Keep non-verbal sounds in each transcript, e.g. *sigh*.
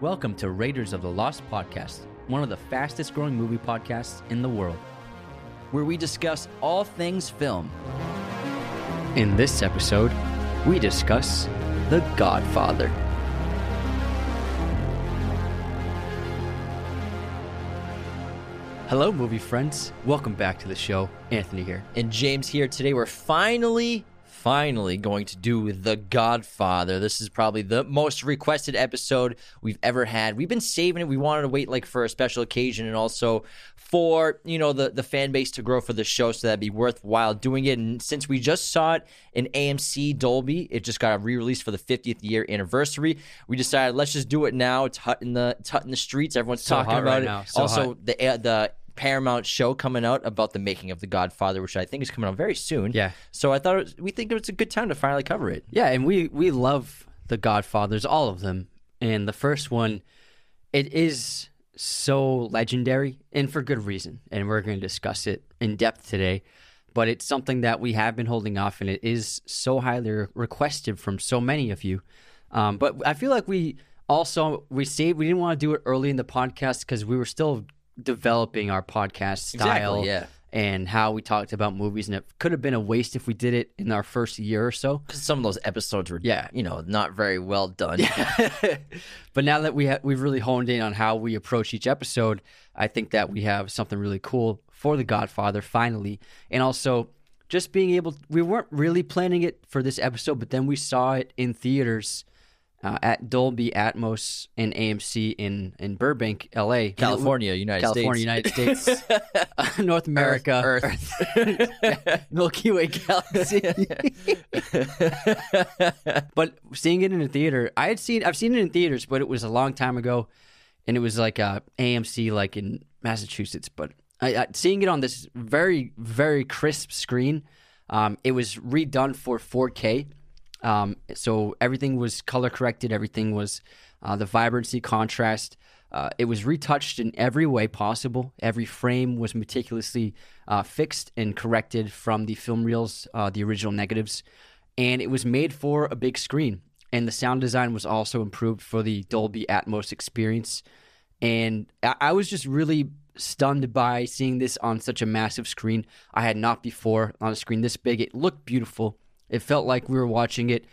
Welcome to Raiders of the Lost podcast, one of the fastest growing movie podcasts in the world. where we discuss all things film. In this episode, we discuss The Godfather. Hello, movie friends. Welcome back to the show. Anthony here. And James here today. We're finally, finally going to do The Godfather. This is probably the most requested episode we've ever had. We've been saving it. We wanted to wait like for a special occasion and also for, you know, the, the fan base to grow for the show so that'd be worthwhile doing it. And since we just saw it in AMC Dolby, it just got re-released for the 50th year anniversary. We decided let's just do it now. It's hot in the it's hot in the streets. Everyone's So talking about right it. now. So also, hot. the uh, the Paramount show coming out about the making of The Godfather, which I think is coming out very soon. Yeah. So I thought it was, we think it's a good time to finally cover it. Yeah, and we we love the Godfathers, all of them. And the first one, it is so legendary, and for good reason. And we're going to discuss it in depth today. But it's something that we have been holding off, and it is so highly requested from so many of you. Um, but I feel like we also we saved we didn't want to do it early in the podcast because we were still developing our podcast style Exactly, yeah. and how we talked about movies, and it could have been a waste if we did it in our first year or so. Because some of those episodes were, Yeah. you know, not very well done. *laughs* but now that we ha- we've really honed in on how we approach each episode, I think that we have something really cool for The Godfather finally, and also just being able. We weren't really planning it for this episode, but then we saw it in theaters uh, at Dolby Atmos and AMC in in Burbank, L.A., California, United California, States. United States, *laughs* North America, Earth. *laughs* Milky Way galaxy. *laughs* but seeing it in a theater, I had seen I've seen it in theaters, but it was a long time ago, and it was like a AMC like in Massachusetts. But I, I, seeing it on this very very crisp screen, um, it was redone for 4K. Um, so everything was color corrected. Everything was uh, the vibrancy, contrast. Uh, it was retouched in every way possible. Every frame was meticulously uh, fixed and corrected from the film reels, uh, the original negatives, and it was made for a big screen. And the sound design was also improved for the Dolby Atmos experience. And I, I was just really stunned by seeing this on such a massive screen. I had not before on a screen this big. It looked beautiful. It felt like we were watching it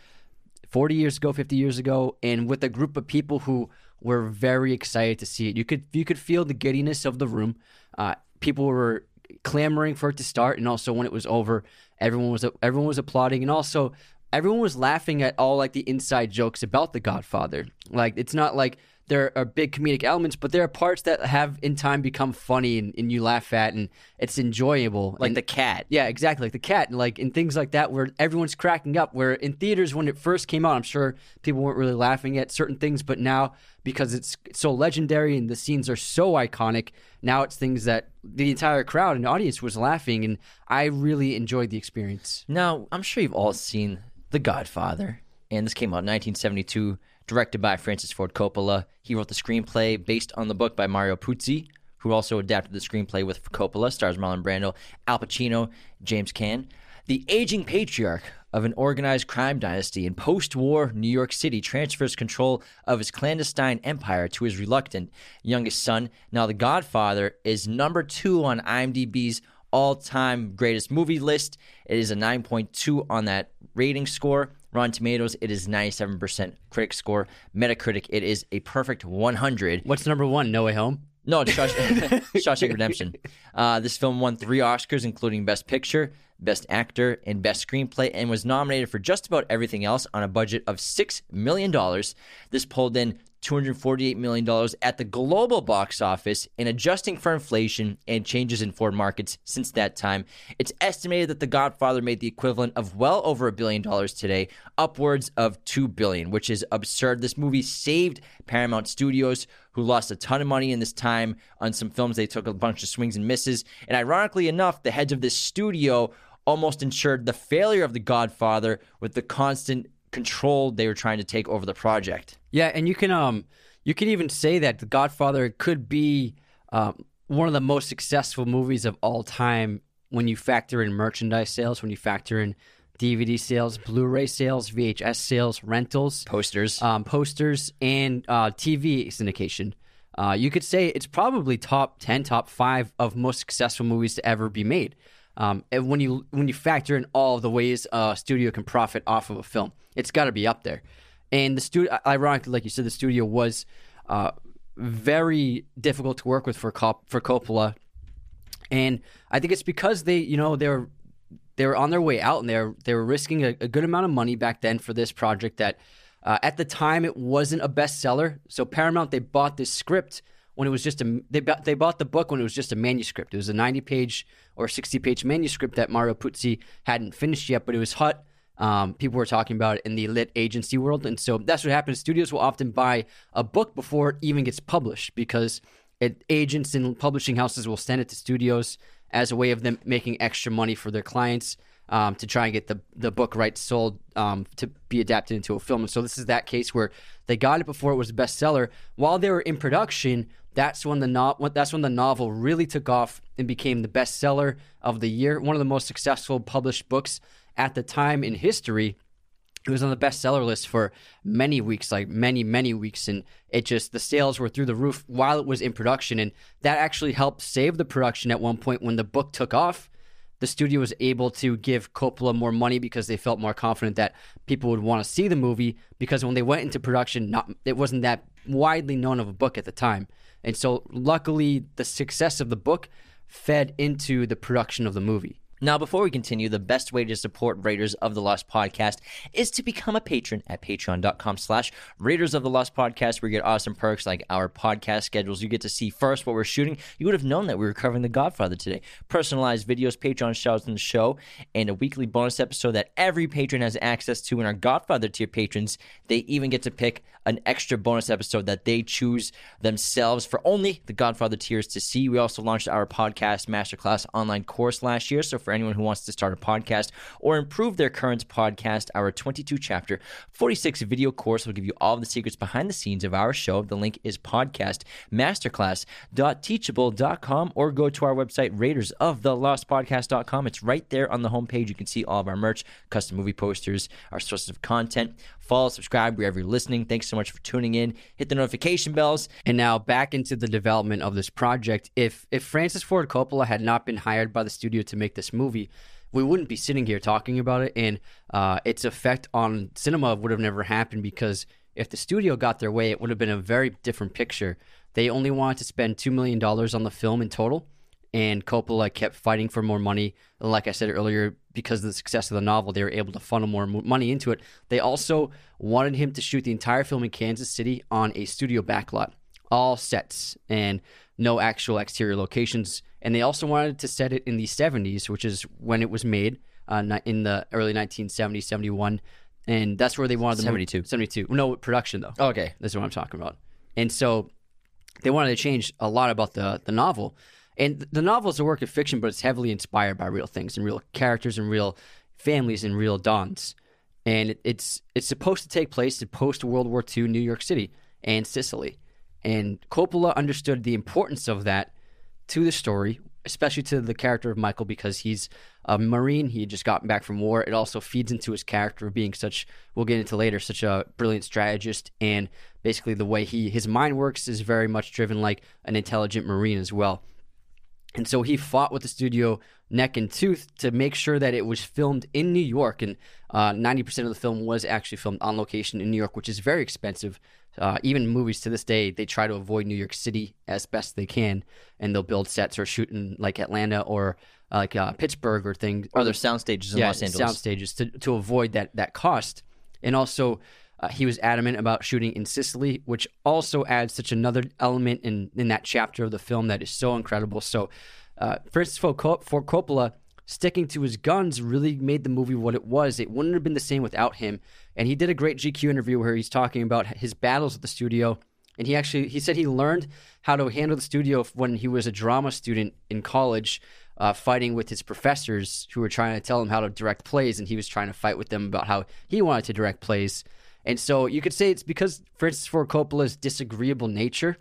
40 years ago, 50 years ago, and with a group of people who were very excited to see it. You could you could feel the giddiness of the room. Uh, people were clamoring for it to start, and also when it was over, everyone was everyone was applauding, and also everyone was laughing at all like the inside jokes about The Godfather. Like it's not like there are big comedic elements, but there are parts that have in time become funny and, and you laugh at, and it's enjoyable. like And- the cat. yeah, exactly. Like the cat, and like in things like that, where everyone's cracking up. Where in theaters, when it first came out, I'm sure people weren't really laughing at certain things, but now because it's so legendary and the scenes are so iconic, now it's things that the entire crowd and audience was laughing, and I really enjoyed the experience. Now, I'm sure you've all seen The Godfather, and this came out in 1972, directed by Francis Ford Coppola. He wrote the screenplay based on the book by Mario Puzo, who also adapted the screenplay with Coppola, stars Marlon Brando, Al Pacino, James Caan. The aging patriarch of an organized crime dynasty in post war New York City transfers control of his clandestine empire to his reluctant youngest son. Now, The Godfather is number two on IMDb's all time greatest movie list. It is a 9.2 on that rating score. Rotten Tomatoes, it is 97% critic score. Metacritic, it is a perfect 100. What's number one? No Way Home. No, it's Shawsh- *laughs* *laughs* Shawshank Redemption. Uh, this film won three Oscars, including Best Picture, Best Actor, and Best Screenplay, and was nominated for just about everything else on a budget of $6 million. This pulled in $248 million at the global box office, and adjusting for inflation and changes in foreign markets since that time, it's estimated that The Godfather made the equivalent of well over a billion dollars today, upwards of two billion, which is absurd. This movie saved Paramount Studios, who lost a ton of money in this time on some films. They took a bunch of swings and misses, and ironically enough, the heads of this studio almost ensured the failure of The Godfather with the constant control they were trying to take over the project. Yeah, and you can um you can even say that The Godfather could be um, one of the most successful movies of all time when you factor in merchandise sales, when you factor in DVD sales, Blu-ray sales, VHS sales, rentals, Posters. um, posters, and uh, TV syndication. Uh, you could say it's probably top ten, top five of most successful movies to ever be made. Um, and when you when you factor in all of the ways a studio can profit off of a film, it's got to be up there. And the studio, ironically, like you said, the studio was uh, very difficult to work with for Cop- for Coppola, and I think it's because they, you know, they're they were on their way out and they were they were risking a, a good amount of money back then for this project that uh, at the time it wasn't a bestseller. So Paramount they bought this script when it was just a they bought, they bought the book when it was just a manuscript. It was a 90 page or 60 page manuscript that Mario Puzo hadn't finished yet, but it was hot. Um, people were talking about it in the lit agency world, and so that's what happens. Studios will often buy a book before it even gets published because it, agents and publishing houses will send it to studios as a way of them making extra money for their clients um, to try and get the, the book rights sold um, to be adapted into a film. And so this is that case where they got it before it was a bestseller. While they were in production, that's when the no- that's when the novel really took off and became the bestseller of the year, one of the most successful published books at the time in history it was on the bestseller list for many weeks, like many, many weeks, and it just the sales were through the roof while it was in production, and that actually helped save the production at one point when the book took off. The studio was able to give Coppola more money because they felt more confident that people would want to see the movie. Because when they went into production, not it wasn't that widely known of a book at the time, and so luckily the success of the book fed into the production of the movie. Now, before we continue, the best way to support Raiders of the Lost podcast is to become a patron at patreon.com slash Raiders of the Lost podcast, where you get awesome perks like our podcast schedules. You get to see first what we're shooting. You would have known that we were covering The Godfather today. Personalized videos, Patreon shows in the show, and a weekly bonus episode that every patron has access to. And our Godfather tier patrons, they even get to pick an extra bonus episode that they choose themselves for only the Godfather tiers to see. We also launched our podcast masterclass online course last year. So for anyone who wants to start a podcast or improve their current podcast, our 22 chapter, 46 video course will give you all the secrets behind the scenes of our show. The link is podcast masterclass.teachable.com or go to our website, Raiders of the Lost Podcast.com. It's right there on the homepage. You can see all of our merch, custom movie posters, our sources of content. Follow, subscribe wherever you're listening. Thanks so much for tuning in. Hit the notification bells. And now back into the development of this project. If if Francis Ford Coppola had not been hired by the studio to make this movie, we wouldn't be sitting here talking about it, and uh, its effect on cinema would have never happened because if the studio got their way, it would have been a very different picture. They only wanted to spend two million dollars on the film in total, and Coppola kept fighting for more money. Like I said earlier, because of the success of the novel, they were able to funnel more money into it. They also wanted him to shoot the entire film in Kansas City on a studio backlot, all sets and no actual exterior locations. And they also wanted to set it in the 70s, which is when it was made uh, in the early 1970s, 71. And that's where they wanted the 72. Movie, 72. No, production, though. Okay. That's what I'm talking about. And so they wanted to change a lot about the, the novel. And the novel is a work of fiction, but it's heavily inspired by real things and real characters and real families and real dons. And it's it's supposed to take place in post World War II New York City and Sicily. And Coppola understood the importance of that to the story, especially to the character of Michael, because he's a Marine. He had just gotten back from war. It also feeds into his character of being such, we'll get into later, such a brilliant strategist. And basically, the way he his mind works is very much driven like an intelligent Marine as well. And so he fought with the studio neck and tooth to make sure that it was filmed in New York. And uh, 90% of the film was actually filmed on location in New York, which is very expensive. Uh, even movies to this day, they try to avoid New York City as best they can, and they'll build sets or shoot in like Atlanta or uh, like uh, Pittsburgh or things. Or their sound stages in yeah, Los Angeles. sound stages to, to avoid that that cost. And also, uh, he was adamant about shooting in Sicily, which also adds such another element in in that chapter of the film that is so incredible. So, uh, Francis Ford Coppola sticking to his guns really made the movie what it was. It wouldn't have been the same without him. And he did a great GQ interview where he's talking about his battles at the studio. And he actually he said he learned how to handle the studio when he was a drama student in college, uh, fighting with his professors who were trying to tell him how to direct plays, and he was trying to fight with them about how he wanted to direct plays. And so you could say it's because Francis Ford Coppola's disagreeable nature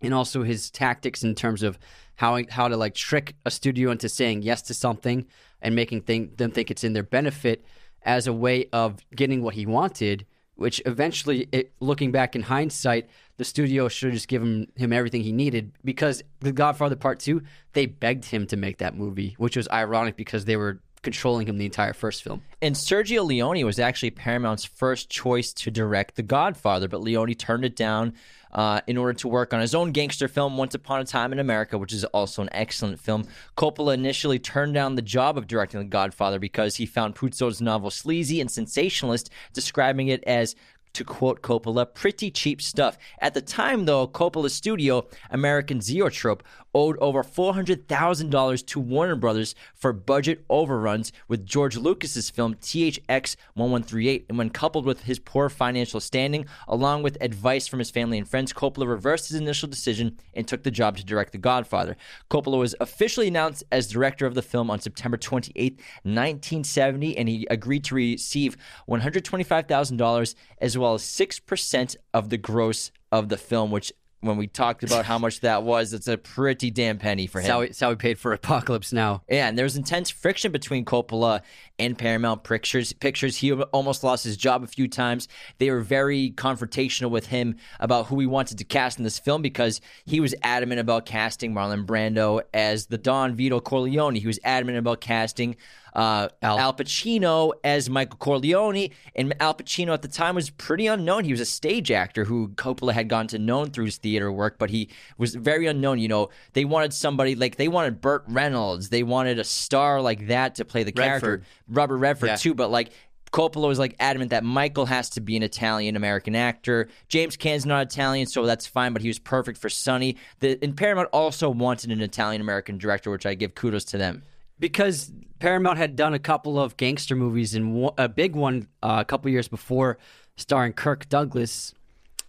and also his tactics in terms of how how to like trick a studio into saying yes to something and making think, them think it's in their benefit as a way of getting what he wanted. Which eventually, it, looking back in hindsight, the studio should just given him everything he needed because The Godfather Part Two, they begged him to make that movie, which was ironic because they were controlling him the entire first film. And Sergio Leone was actually Paramount's first choice to direct The Godfather, but Leone turned it down uh, in order to work on his own gangster film, Once Upon a Time in America, which is also an excellent film. Coppola initially turned down the job of directing The Godfather because he found Puzo's novel sleazy and sensationalist, describing it as to quote Coppola, pretty cheap stuff. At the time, though, Coppola's studio, American Zoetrope, owed over $400,000 to Warner Brothers for budget overruns with George Lucas's film THX 1138. And when coupled with his poor financial standing, along with advice from his family and friends, Coppola reversed his initial decision and took the job to direct The Godfather. Coppola was officially announced as director of the film on September 28, 1970, and he agreed to receive $125,000 as well as 6% of the gross of the film, which when we talked about how much that was, it's a pretty damn penny for him. That's how, that's how we paid for Apocalypse Now. Yeah, and there was intense friction between Coppola and Paramount Pictures. Pictures. He almost lost his job a few times. They were very confrontational with him about who he wanted to cast in this film because he was adamant about casting Marlon Brando as the Don Vito Corleone. He was adamant about casting uh, Al. Al. Pacino as Michael Corleone. And Al Pacino at the time was pretty unknown. He was a stage actor who Coppola had gone to known through his theater work, but he was very unknown. You know, they wanted somebody like they wanted Burt Reynolds, they wanted a star like that to play the character. Redford. Robert Redford Yeah. too, but like. Coppola was like adamant that Michael has to be an Italian American actor. James Caan's not Italian, so that's fine, but he was perfect for Sonny. The and Paramount also wanted an Italian American director, which I give kudos to them. because Paramount had done a couple of gangster movies and a big one uh, a couple years before, starring Kirk Douglas.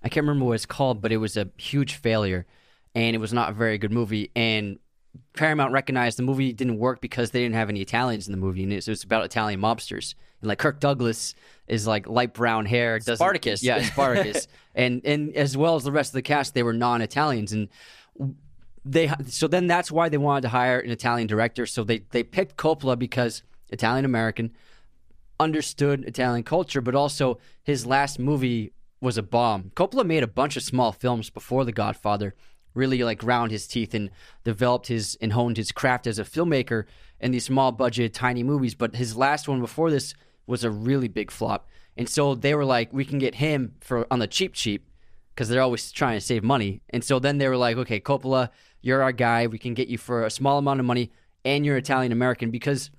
I can't remember what it's called, but it was a huge failure, and it was not a very good movie. And Paramount recognized the movie didn't work because they didn't have any Italians in the movie, and it was about Italian mobsters. And like Kirk Douglas is like light brown hair, Spartacus. yeah, Spartacus, *laughs* and and as well as the rest of the cast, they were non-Italians, and they so then that's why they wanted to hire an Italian director. So they they picked Coppola because Italian American, understood Italian culture, but also his last movie was a bomb. Coppola made a bunch of small films before The Godfather, really like ground his teeth and developed his and honed his craft as a filmmaker in these small budget, tiny movies. But his last one before this was a really big flop. And so they were like, we can get him for on the cheap cheap because they're always trying to save money. And so then they were like, okay, Coppola, you're our guy. We can get you for a small amount of money, and you're Italian American because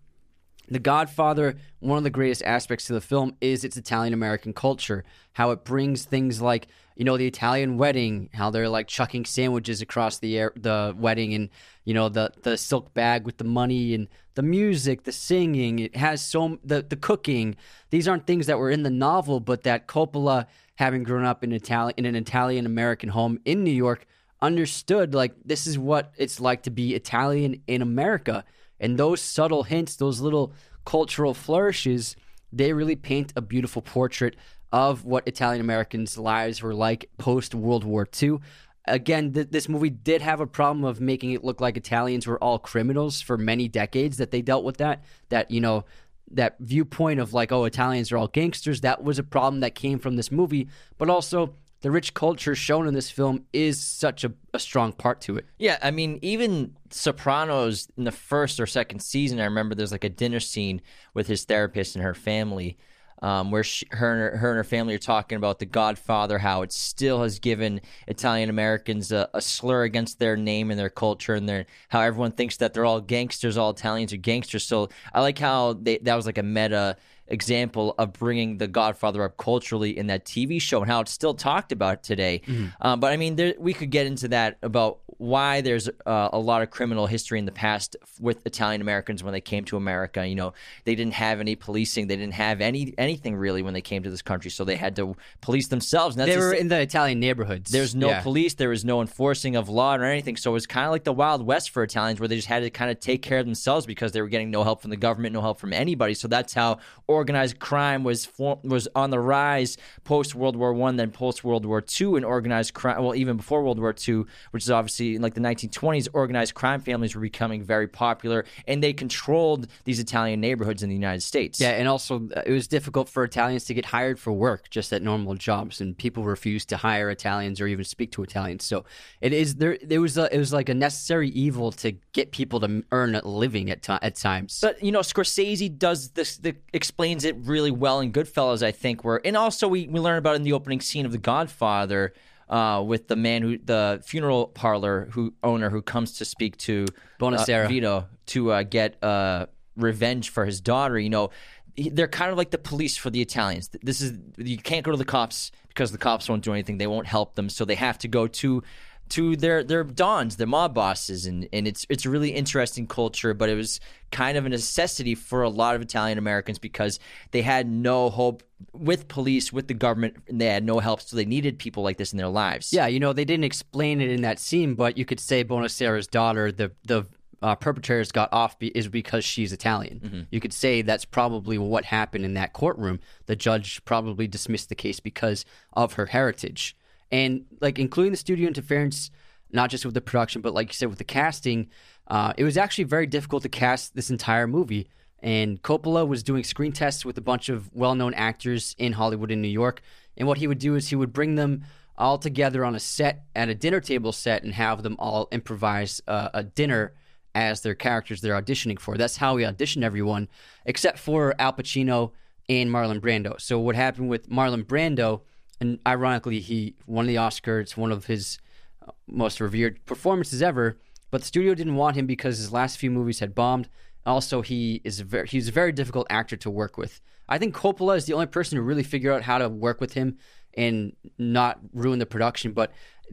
the Godfather, one of the greatest aspects to the film is its Italian American culture, how it brings things like, you know, the Italian wedding, how they're like chucking sandwiches across the air, the wedding and, you know, the the silk bag with the money and the music, the singing, it has so the the cooking. These aren't things that were in the novel, but that Coppola having grown up in Italian in an Italian American home in New York understood like this is what it's like to be Italian in America. And those subtle hints, those little cultural flourishes, they really paint a beautiful portrait of what Italian Americans' lives were like post World War II. Again, th- this movie did have a problem of making it look like Italians were all criminals for many decades that they dealt with that. That, you know, that viewpoint of like, oh, Italians are all gangsters, that was a problem that came from this movie. But also, the rich culture shown in this film is such a, a strong part to it. Yeah, I mean, even Sopranos in the first or second season, I remember there's like a dinner scene with his therapist and her family, um, where she, her, and her, her and her family are talking about The Godfather, how it still has given Italian Americans a, a slur against their name and their culture, and their how everyone thinks that they're all gangsters, all Italians are gangsters. So I like how they, that was like a meta example of bringing the Godfather up culturally in that TV show and how it's still talked about today. Um, but I mean, there, we could get into that about why there's uh, a lot of criminal history in the past with Italian Americans when they came to America. You know, they didn't have any policing, they didn't have any anything really when they came to this country, so they had to police themselves. They were in the Italian neighborhoods. there's no Yeah. police, there was no enforcing of law or anything. So it was kind of like the Wild West for Italians, where they just had to kind of take care of themselves because they were getting no help from the government, no help from anybody. So that's how organized crime was for, was on the rise post World War One, then post World War Two, and organized crime. Well, even before World War Two, which is obviously in like the 1920s, organized crime families were becoming very popular, and they controlled these Italian neighborhoods in the United States. Yeah, and also uh, it was difficult for Italians to get hired for work just at normal jobs, and people refused to hire Italians or even speak to Italians. So it is there. There was a, it was like a necessary evil to get people to earn a living at ti at times. But you know, Scorsese does this, the, explains it really well in Goodfellas, I think. Where and also we we learn about in the opening scene of The Godfather. Uh, with the man who, the funeral parlor who owner who comes to speak to Bonasera. uh, Vito to uh, get uh, revenge for his daughter. You know, they're kind of like the police for the Italians. This is you can't go to the cops because the cops won't do anything. They won't help them, so they have to go to to their their dons, their mob bosses, and and it's it's a really interesting culture. But it was kind of a necessity for a lot of Italian Americans because they had no hope with police, with the government, and they had no help, so they needed people like this in their lives. Yeah, you know, they didn't explain it in that scene, but you could say Bonasera's daughter, the the uh, perpetrators got off be- is because she's Italian. You could say that's probably what happened in that courtroom. The judge probably dismissed the case because of her heritage, and like including the studio interference, not just with the production, but like you said with the casting. Uh, it was actually very difficult to cast this entire movie. And Coppola was doing screen tests with a bunch of well known actors in Hollywood and New York. And what he would do is he would bring them all together on a set at a dinner table set and have them all improvise uh, a dinner as their characters they're auditioning for. That's how he auditioned everyone, except for Al Pacino and Marlon Brando. So what happened with Marlon Brando, and ironically, he won the Oscar. It's one of his uh, most revered performances ever. But the studio didn't want him because his last few movies had bombed. Also, he is a very he's a very difficult actor to work with. I think Coppola is the only person to really figure out how to work with him and not ruin the production. But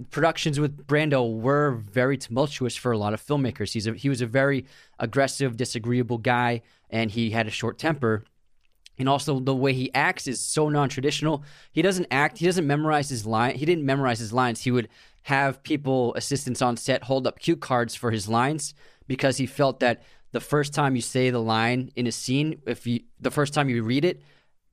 productions with Brando were very tumultuous for a lot of filmmakers. He's a, he was a very aggressive, disagreeable guy, and he had a short temper. And also the way he acts is so non-traditional. He doesn't act. He doesn't memorize his line. He didn't memorize his lines. He would have people, assistants on set, hold up cue cards for his lines because he felt that the first time you say the line in a scene, if you the first time you read it,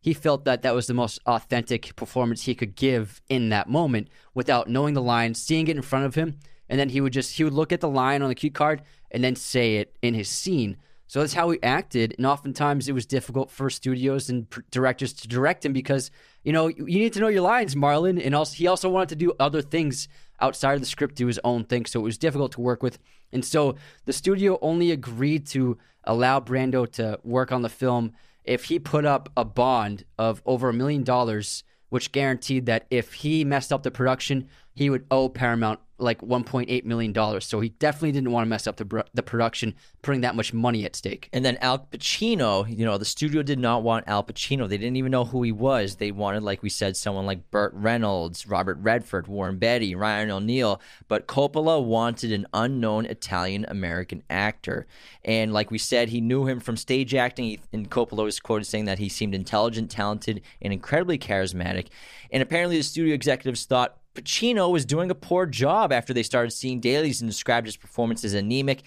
he felt that that was the most authentic performance he could give in that moment without knowing the line, seeing it in front of him, and then he would just he would look at the line on the cue card and then say it in his scene. So that's how he acted, and oftentimes it was difficult for studios and directors to direct him because you know you need to know your lines, Marlon, and also he also wanted to do other things outside of the script, do his own thing, so it was difficult to work with. And so the studio only agreed to allow Brando to work on the film if he put up a bond of over a million dollars, which guaranteed that if he messed up the production, he would owe Paramount like 1.8 million dollars. So he definitely didn't want to mess up the the production, putting that much money at stake. And then Al Pacino, you know, the studio did not want Al Pacino. They didn't even know who he was. They wanted, like we said, someone like Burt Reynolds, Robert Redford, Warren Beatty, Ryan O'Neal. But Coppola wanted an unknown Italian American actor. And like we said, he knew him from stage acting. And Coppola was quoted saying that he seemed intelligent, talented, and incredibly charismatic. And apparently, the studio executives thought Pacino was doing a poor job after they started seeing dailies and described his performance as anemic.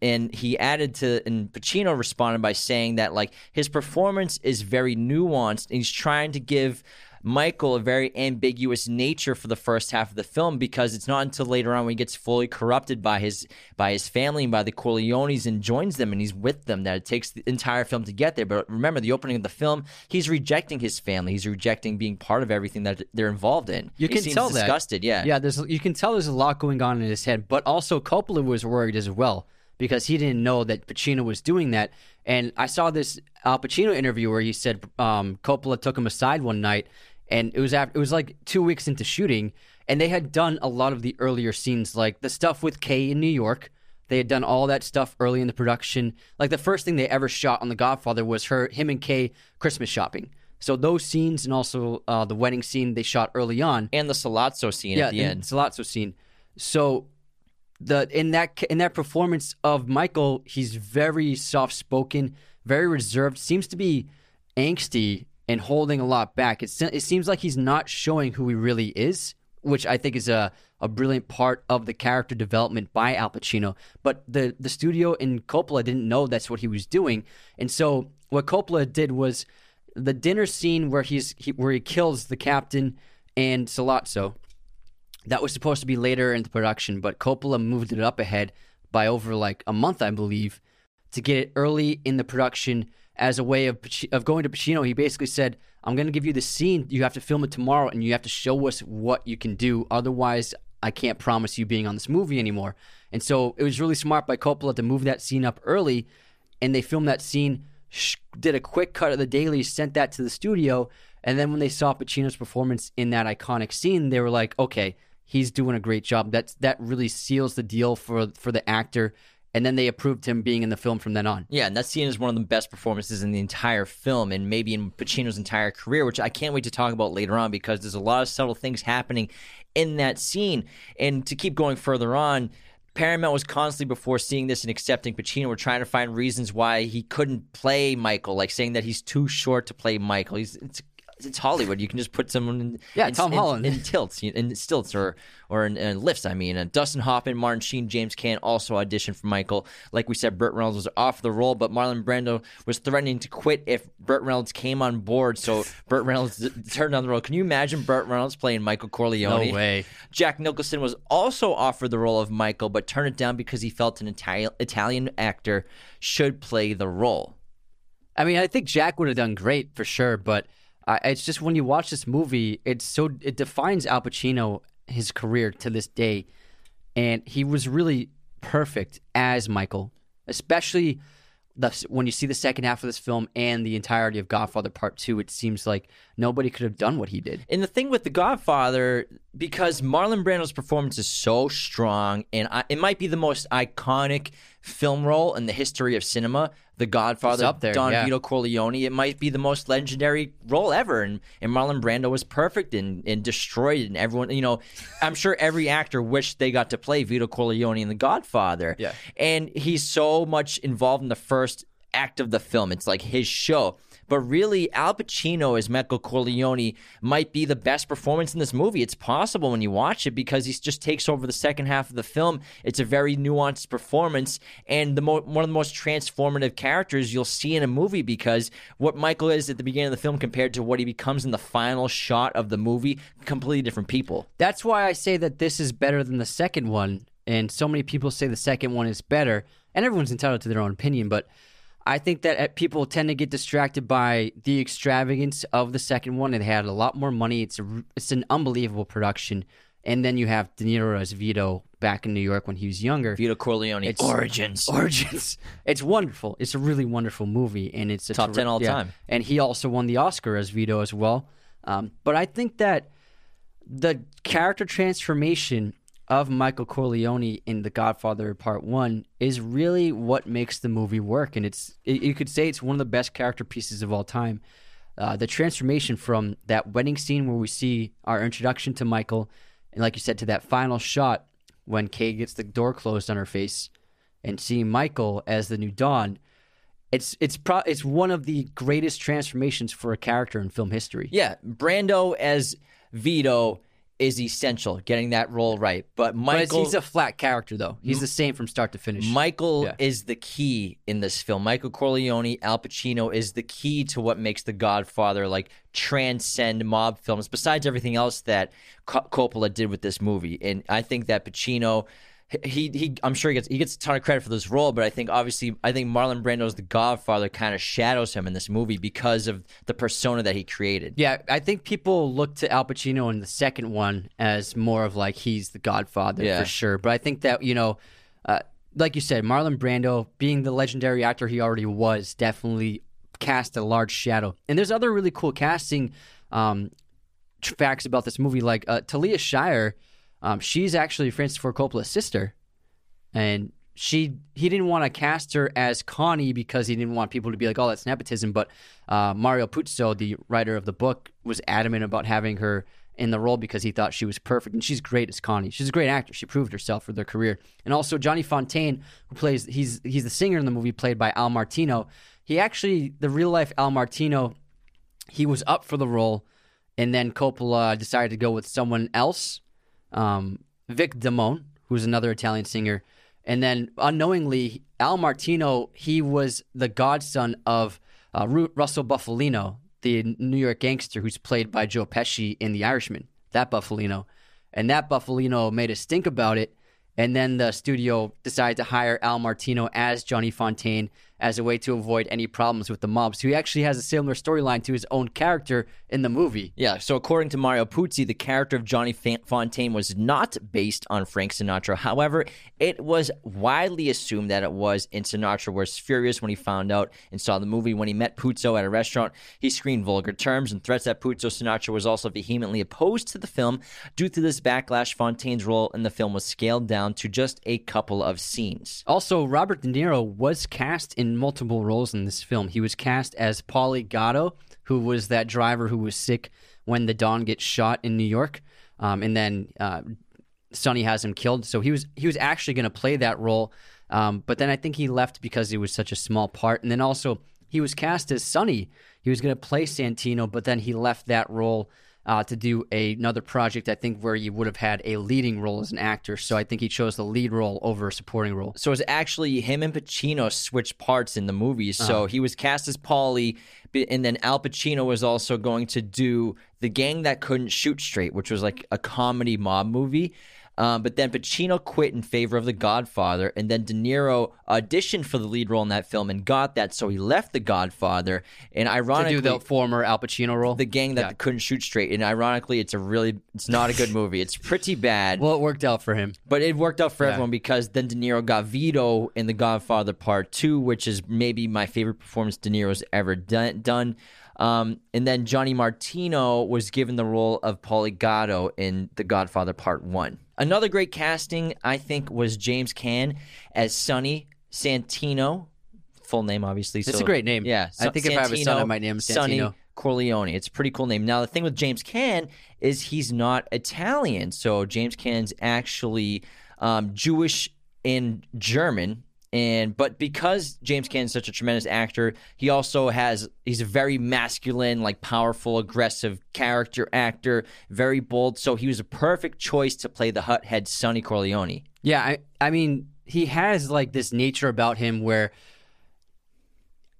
And he added to, and Pacino responded by saying that like his performance is very nuanced and he's trying to give Michael a very ambiguous nature for the first half of the film because it's not until later on when he gets fully corrupted by his by his family and by the Corleones and joins them and he's with them that it takes the entire film to get there. But remember, the opening of the film, he's rejecting his family. He's rejecting being part of everything that they're involved in. You he can seems tell that. disgusted. Yeah, Yeah, there's you can tell there's a lot going on in his head, but also Coppola was worried as well because he didn't know that Pacino was doing that. And I saw this Al Pacino interview where he said um, Coppola took him aside one night, and it was after, it was like two weeks into shooting, and they had done a lot of the earlier scenes, like the stuff with Kay in New York. They had done all that stuff early in the production. Like the first thing they ever shot on The Godfather was her, him and Kay Christmas shopping. So those scenes and also uh, the wedding scene they shot early on and the Sollozzo scene at the end. Sollozzo scene. So the in that in that performance of Michael, he's very soft spoken, very reserved, seems to be angsty and holding a lot back. It it seems like he's not showing who he really is, which I think is a a brilliant part of the character development by Al Pacino. But the the studio in Coppola didn't know that's what he was doing, and so what Coppola did was the dinner scene where he's he, where he kills the captain and Sollozzo. That was supposed to be later in the production, but Coppola moved it up ahead by over like a month, I believe, to get it early in the production as a way of of going to Pacino. He basically said, "I'm going to give you the scene. You have to film it tomorrow, and you have to show us what you can do. Otherwise, I can't promise you being on this movie anymore." And so it was really smart by Coppola to move that scene up early, and they filmed that scene, did a quick cut of the daily, sent that to the studio, and then when they saw Pacino's performance in that iconic scene, they were like, "Okay." He's doing a great job. That's that really seals the deal for for the actor and then they approved him being in the film from then on. Yeah, and that scene is one of the best performances in the entire film and maybe in Pacino's entire career, which I can't wait to talk about later on because there's a lot of subtle things happening in that scene. And to keep going further on, Paramount was constantly before seeing this and accepting Pacino. We're trying to find reasons why he couldn't play Michael, like saying that he's too short to play Michael. He's it's it's Hollywood. You can just put someone in, yeah, in, Tom in, Holland in, tilts, in stilts, or or in, in lifts. I mean, and Dustin Hoffman, Martin Sheen, James Caan also auditioned for Michael. Like we said, Burt Reynolds was off the role, but Marlon Brando was threatening to quit if Burt Reynolds came on board. So *laughs* Burt Reynolds turned down the role. Can you imagine Burt Reynolds playing Michael Corleone? No way. Jack Nicholson was also offered the role of Michael, but turned it down because he felt an Italian Italian actor should play the role. I mean, I think Jack would have done great for sure, but uh, it's just when you watch this movie, it's so it defines Al Pacino his career to this day, and he was really perfect as Michael, especially the, when you see the second half of this film and the entirety of Godfather Part Two. It seems like nobody could have done what he did. And the thing with the Godfather, because Marlon Brando's performance is so strong, and I, it might be the most iconic film role in the history of cinema. The Godfather, up there, Don yeah. Vito Corleone. It might be the most legendary role ever, and and Marlon Brando was perfect and, and destroyed it. And everyone, you know, I'm sure every actor wished they got to play Vito Corleone in The Godfather. Yeah. and he's so much involved in the first act of the film. It's like his show. But really, Al Pacino as Michael Corleone might be the best performance in this movie. It's possible when you watch it because he just takes over the second half of the film. It's a very nuanced performance and the mo- one of the most transformative characters you'll see in a movie because what Michael is at the beginning of the film compared to what he becomes in the final shot of the movie, completely different people. That's why I say that this is better than the second one, and so many people say the second one is better, and everyone's entitled to their own opinion, but. I think that uh, people tend to get distracted by the extravagance of the second one. It had a lot more money. It's a, it's an unbelievable production. And then you have De Niro as Vito back in New York when he was younger. Vito Corleone It's- origins. *laughs* Origins. It's wonderful. It's a really wonderful movie, and it's a Top 10 all yeah. time. And he also won the Oscar as Vito as well. Um, but I think that the character transformation of Michael Corleone in The Godfather Part One is really what makes the movie work, and it's it, you could say it's one of the best character pieces of all time. Uh, the transformation from that wedding scene where we see our introduction to Michael, and like you said, to that final shot when Kay gets the door closed on her face, and seeing Michael as the new Don. It's it's pro- it's one of the greatest transformations for a character in film history. Yeah, Brando as Vito is essential, getting that role right. But Michael, But he's a flat character though. He's the same from start to finish. Michael Yeah. is the key in this film. Michael Corleone, Al Pacino is the key to what makes The Godfather like transcend mob films. Besides everything else that Co- Coppola did with this movie, and I think that Pacino. He, he I'm sure he gets he gets a ton of credit for this role, but I think obviously I think Marlon Brando's The Godfather kind of shadows him in this movie because of the persona that he created. yeah, I think people look to Al Pacino in the second one as more of like he's the Godfather Yeah. for sure. But I think that you know, uh, like you said, Marlon Brando being the legendary actor he already was definitely cast a large shadow. And there's other really cool casting um, facts about this movie, like uh, Talia Shire. Um, she's actually Francis Ford Coppola's sister, and she he didn't want to cast her as Connie because he didn't want people to be like, "Oh, that's nepotism." But uh, Mario Puzo, the writer of the book, was adamant about having her in the role because he thought she was perfect, and she's great as Connie. She's a great actor. She proved herself for their career. And also Johnny Fontane, who plays he's he's the singer in the movie, played by Al Martino. He actually the real life Al Martino, he was up for the role, and then Coppola decided to go with someone else. Um, Vic Damone, who's another Italian singer, and then unknowingly, Al Martino, he was the godson of uh, Russell Bufalino, the New York gangster who's played by Joe Pesci in The Irishman. That Bufalino, and that Bufalino made a stink about it. And then the studio decided to hire Al Martino as Johnny Fontane as a way to avoid any problems with the mob. So he actually has a similar storyline to his own character in the movie. Yeah, so according to Mario Puzo, the character of Johnny Fontane was not based on Frank Sinatra. However, it was widely assumed that it was, and Sinatra was furious when he found out and saw the movie. When he met Puzo at a restaurant, he screamed vulgar terms and threats at Puzo. Sinatra was also vehemently opposed to the film. Due to this backlash, Fontane's role in the film was scaled down to just a couple of scenes. Also, Robert De Niro was cast in multiple roles in this film. He was cast as Paulie Gatto, who was that driver who was sick when the Don gets shot in New York, um, and then uh, Sonny has him killed. So he was he was actually going to play that role, um, but then I think he left because it was such a small part. And then also he was cast as Sonny. He was going to play Santino, but then he left that role uh, to do a, another project, I think, where you would have had a leading role as an actor. So I think he chose the lead role over a supporting role. So it's actually him and Pacino switched parts in the movies. So Uh-huh. he was cast as Paulie, and then Al Pacino was also going to do The Gang That Couldn't Shoot Straight, which was like a comedy mob movie. Um, but then Pacino quit in favor of The Godfather, and then De Niro auditioned for the lead role in that film and got that, so he left The Godfather. And To ironically, do the former Al Pacino role. the gang that Yeah. couldn't shoot straight. And ironically, it's a really, it's not a good movie. It's pretty bad. well, it worked out for him. But it worked out for Yeah. everyone because then De Niro got Vito in The Godfather Part 2, which is maybe my favorite performance De Niro's ever done. done. Um, and then Johnny Martino was given the role of Paulie Gatto in The Godfather Part 1. Another great casting, I think, was James Caan as Sonny Santino. Full name, obviously. It's so- a great name. Yeah. I think if I have a son, I might name him Sonny Santino. Corleone. It's a pretty cool name. Now, the thing with James Caan is he's not Italian. So James Caan's actually um, Jewish and German. And but because James Caan is such a tremendous actor, he also has he's a very masculine, like powerful, aggressive character actor, very bold. So he was a perfect choice to play the hut head Sonny Corleone. Yeah, I, I mean, he has like this nature about him where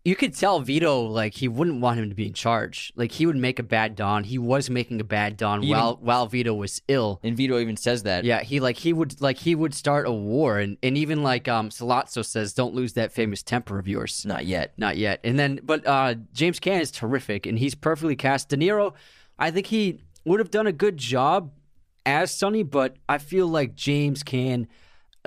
you could tell Vito like he wouldn't want him to be in charge. Like he would make a bad Don. He was making a bad Don He while while Vito was ill. And Vito even says that. Yeah, he like he would like he would start a war and, and even like um Sollozzo says, Don't lose that famous temper of yours. Not yet. Not yet. And then, but uh, James Caan is terrific, and he's perfectly cast. De Niro, I think he would have done a good job as Sonny, but I feel like James Caan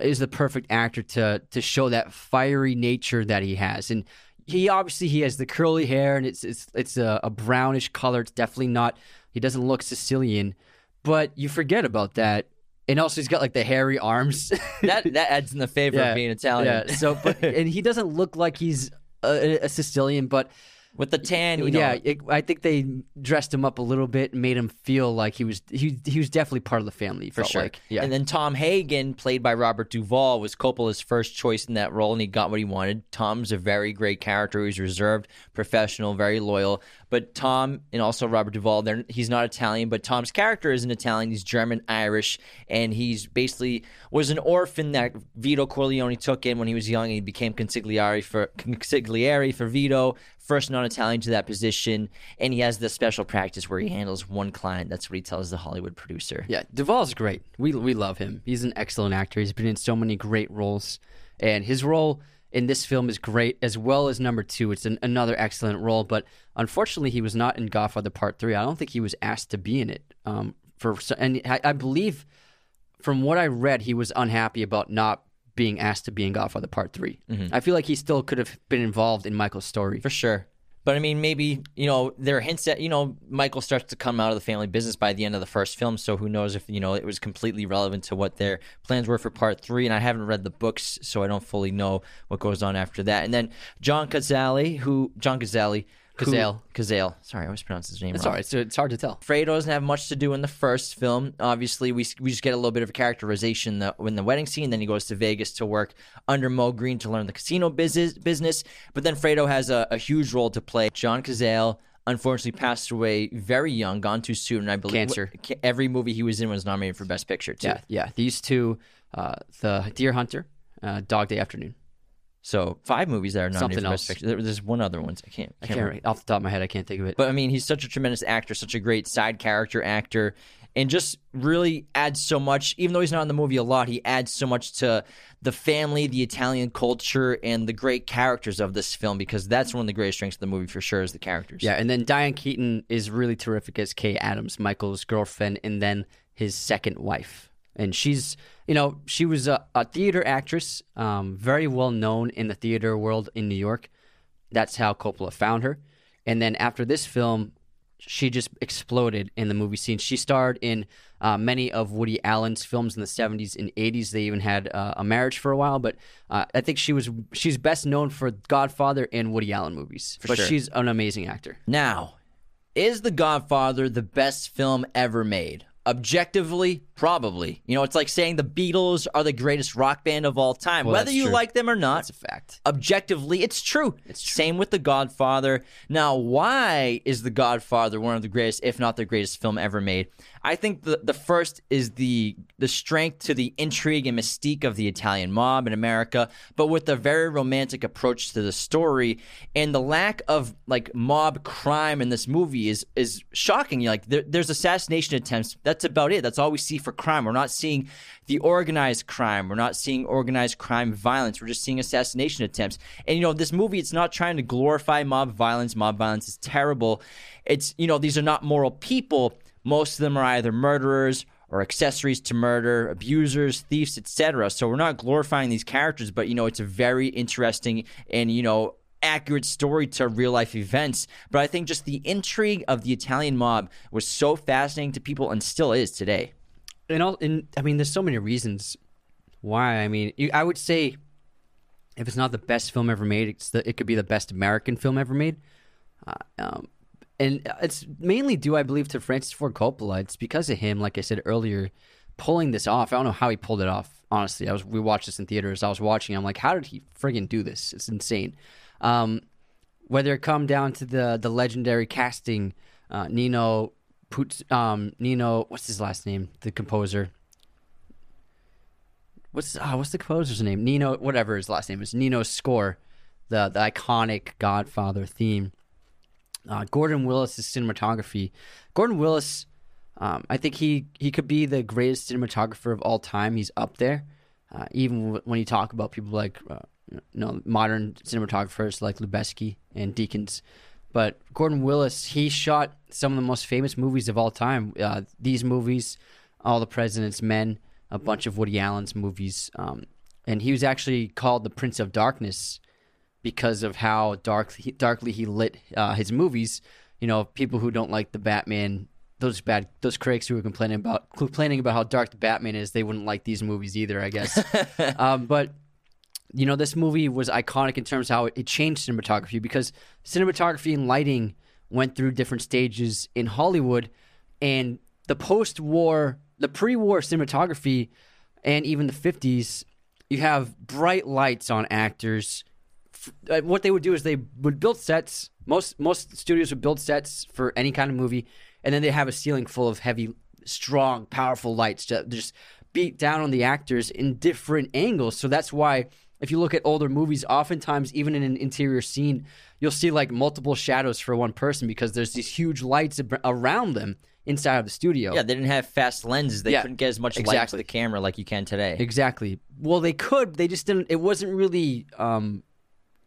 is the perfect actor to to show that fiery nature that he has. And he obviously he has the curly hair, and it's it's it's a, a brownish color. It's definitely not. He doesn't look Sicilian, but you forget about that. And also, he's got like the hairy arms. *laughs* That that adds in the favor Yeah. of being Italian. Yeah. So, but and he doesn't look like he's a, a Sicilian, but With the tan, you know, yeah, it, I think they dressed him up a little bit and made him feel like he was he he was definitely part of the family. for sure. Like. Yeah. And then Tom Hagen, played by Robert Duvall, was Coppola's first choice in that role, and he got what he wanted. Tom's a very great character. He's reserved, professional, very loyal. But Tom and also Robert Duvall, they're, he's not Italian, but Tom's character is an Italian. He's German, Irish, and he's basically was an orphan that Vito Corleone took in when he was young, and he became consigliere for consigliere for Vito, first non-Italian to that position, and he has this special practice where he handles one client. That's what he tells the Hollywood producer. yeah, Duvall's great. We we love him. He's an excellent actor. He's been in so many great roles, and his role in this film is great as well as number two. It's an, another excellent role, but unfortunately, he was not in Godfather Part Three. I don't think he was asked to be in it. Um, for and I, I believe from what I read, he was unhappy about not being asked to be in Godfather Part 3 mm-hmm. I feel like he still could have been involved in Michael's story. For sure. But I mean, maybe, you know, there are hints that, you know, Michael starts to come out of the family business by the end of the first film. So who knows if, you know, it was completely relevant to what their plans were for part three. And I haven't read the books, so I don't fully know what goes on after that. And then John Cazale, who, John Cazale, Cazale. Cazale. Sorry, I always pronounce his name It's wrong. all right. So it's hard to tell. Fredo doesn't have much to do in the first film. Obviously, we we just get a little bit of a characterization in the, in the wedding scene. Then he goes to Vegas to work under Moe Greene to learn the casino business. Business, but then Fredo has a, a huge role to play. John Cazale, unfortunately passed away very young, gone too soon. And I believe Cancer. every movie he was in was nominated for Best Picture too. Yeah, yeah. These two, uh, the Deer Hunter, uh, Dog Day Afternoon. So five movies that are nominated Something for Best else. Picture. There- There's one other one. I can't. I can't can't remember. off the top of my head. I can't think of it. But I mean, he's such a tremendous actor, such a great side character actor, and just really adds so much. Even though he's not in the movie a lot, he adds so much to the family, the Italian culture, and the great characters of this film because that's one of the greatest strengths of the movie for sure is the characters. Yeah, and then Diane Keaton is really terrific as Kay Adams, Michael's girlfriend, and then his second wife. And she's, you know, she was a, a theater actress, um, very well known in the theater world in New York. That's how Coppola found her. And then after this film, she just exploded in the movie scene. She starred in uh, many of Woody Allen's films in the 70s and 80s. They even had uh, a marriage for a while, but uh, I think she was she's best known for Godfather and Woody Allen movies. but sure. she's an amazing actor. Now, is The Godfather the best film ever made? Objectively, probably. You know, it's like saying the Beatles are the greatest rock band of all time. Well, Whether you true. like them or not, That's a fact. objectively, it's true. Same with The Godfather. Now, why is The Godfather one of the greatest, if not the greatest film ever made? I think the the first is the the strength to the intrigue and mystique of the Italian mob in America, but with a very romantic approach to the story and the lack of like mob crime in this movie is is shocking. Like there, there's assassination attempts. That's about it. That's all we see for crime. We're not seeing the organized crime. We're not seeing organized crime violence. We're just seeing assassination attempts. And you know, this movie it's not trying to glorify mob violence. Mob violence is terrible. It's you know, these are not moral people. Most of them are either murderers or accessories to murder, abusers, thieves, etc. So we're not glorifying these characters, but you know, it's a very interesting and you know, accurate story to real life events. But I think just the intrigue of the Italian mob was so fascinating to people and still is today. And all, and I mean, there's so many reasons why. I mean, you, I would say if it's not the best film ever made, it's the, it could be the best American film ever made. Uh, um, and it's mainly due, I believe, to Francis Ford Coppola. It's because of him, like I said earlier, pulling this off. I don't know how he pulled it off. Honestly, I was we watched this in theaters. I was watching. I'm like, how did he friggin' do this? It's insane. Um, whether it come down to the the legendary casting, uh, Nino, um, Nino, what's his last name? The composer. What's oh, what's the composer's name? Nino, whatever his last name is. Nino's score, the the iconic Godfather theme. Uh, Gordon Willis's cinematography. Gordon Willis, um, I think he he could be the greatest cinematographer of all time. He's up there. Uh, even w- when you talk about people like uh, you know modern cinematographers like Lubezki and Deakins, but Gordon Willis he shot some of the most famous movies of all time. Uh, these movies, All the President's Men, a bunch of Woody Allen's movies, um, and he was actually called the Prince of Darkness because of how dark darkly he lit uh, his movies. You know, people who don't like the Batman, those bad those critics who were complaining about complaining about how dark the Batman is, they wouldn't like these movies either, I guess. *laughs* um, but you know, this movie was iconic in terms of how it changed cinematography because cinematography and lighting went through different stages in Hollywood, and the post-war, the pre-war cinematography, and even the '50s, you have bright lights on actors uh, what they would do is they would build sets. Most most studios would build sets for any kind of movie, and then they have a ceiling full of heavy, strong, powerful lights to just beat down on the actors in different angles. So that's why if you look at older movies, oftentimes even in an interior scene, you'll see like multiple shadows for one person because there's these huge lights ab- around them inside of the studio. Yeah, they didn't have fast lenses. They Yeah, couldn't get as much light to exactly. the camera like you can today. Exactly. Well, they could. They just didn't. It wasn't really. Um,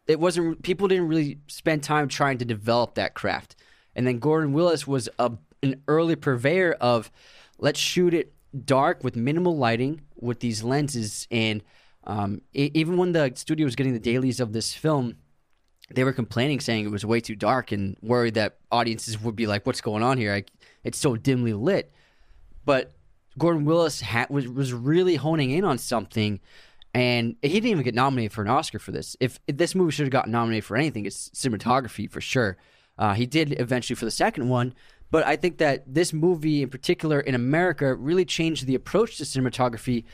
it wasn't. People didn't really spend time trying to develop that craft. And then Gordon Willis was a an early purveyor of, let's shoot it dark with minimal lighting with these lenses. And um, even when the studio was getting the dailies of this film, they were complaining, saying it was way too dark, and worried that audiences would be like, "What's going on here? Like, it's so dimly lit." but Gordon Willis ha- was was really honing in on something, and he didn't even get nominated for an Oscar for this. If, if this movie should have gotten nominated for anything, it's cinematography for sure. Uh, he did eventually for the second one, but I think that this movie in particular in America really changed the approach to cinematography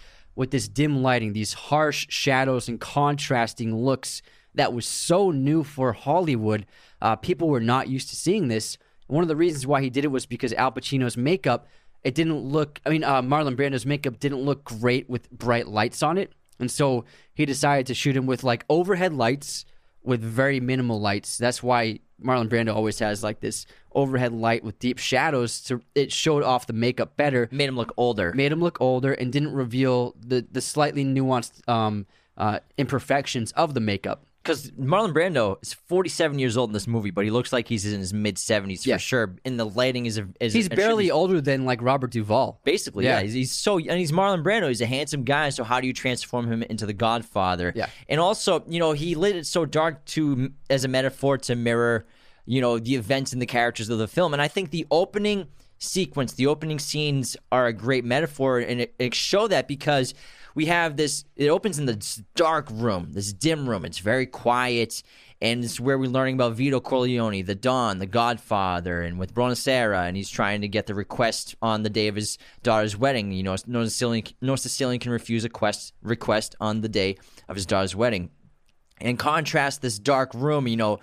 with this dim lighting, these harsh shadows and contrasting looks that was so new for Hollywood. Uh, people were not used to seeing this. One of the reasons why he did it was because Al Pacino's makeup it didn't look. I mean, uh, Marlon Brando's makeup didn't look great with bright lights on it, and so he decided to shoot him with like overhead lights with very minimal lights. That's why Marlon Brando always has like this overhead light with deep shadows. To it showed off the makeup better, Made him look older. made him look older, and didn't reveal the the slightly nuanced um, uh, imperfections of the makeup. Because Marlon Brando is 47 years old in this movie, but he looks like he's in his mid 70s Yeah. for sure. And the lighting is, is He's barely older than like Robert Duvall. Basically, yeah. Yeah. He's, he's so and he's Marlon Brando. He's a handsome guy. So how do you transform him into the Godfather? Yeah. And also, you know, he lit it so dark to as a metaphor to mirror, you know, the events and the characters of the film. And I think the opening sequence, the opening scenes are a great metaphor, and it, it show that because we have this. It opens in this dark room, this dim room. It's very quiet. And it's where we're learning about Vito Corleone, the Don, the Godfather, and with Bonasera, and he's trying to get the request on the day of his daughter's wedding. You know, no Sicilian, no Sicilian can refuse a quest, request on the day of his daughter's wedding. And contrast this dark room, you know,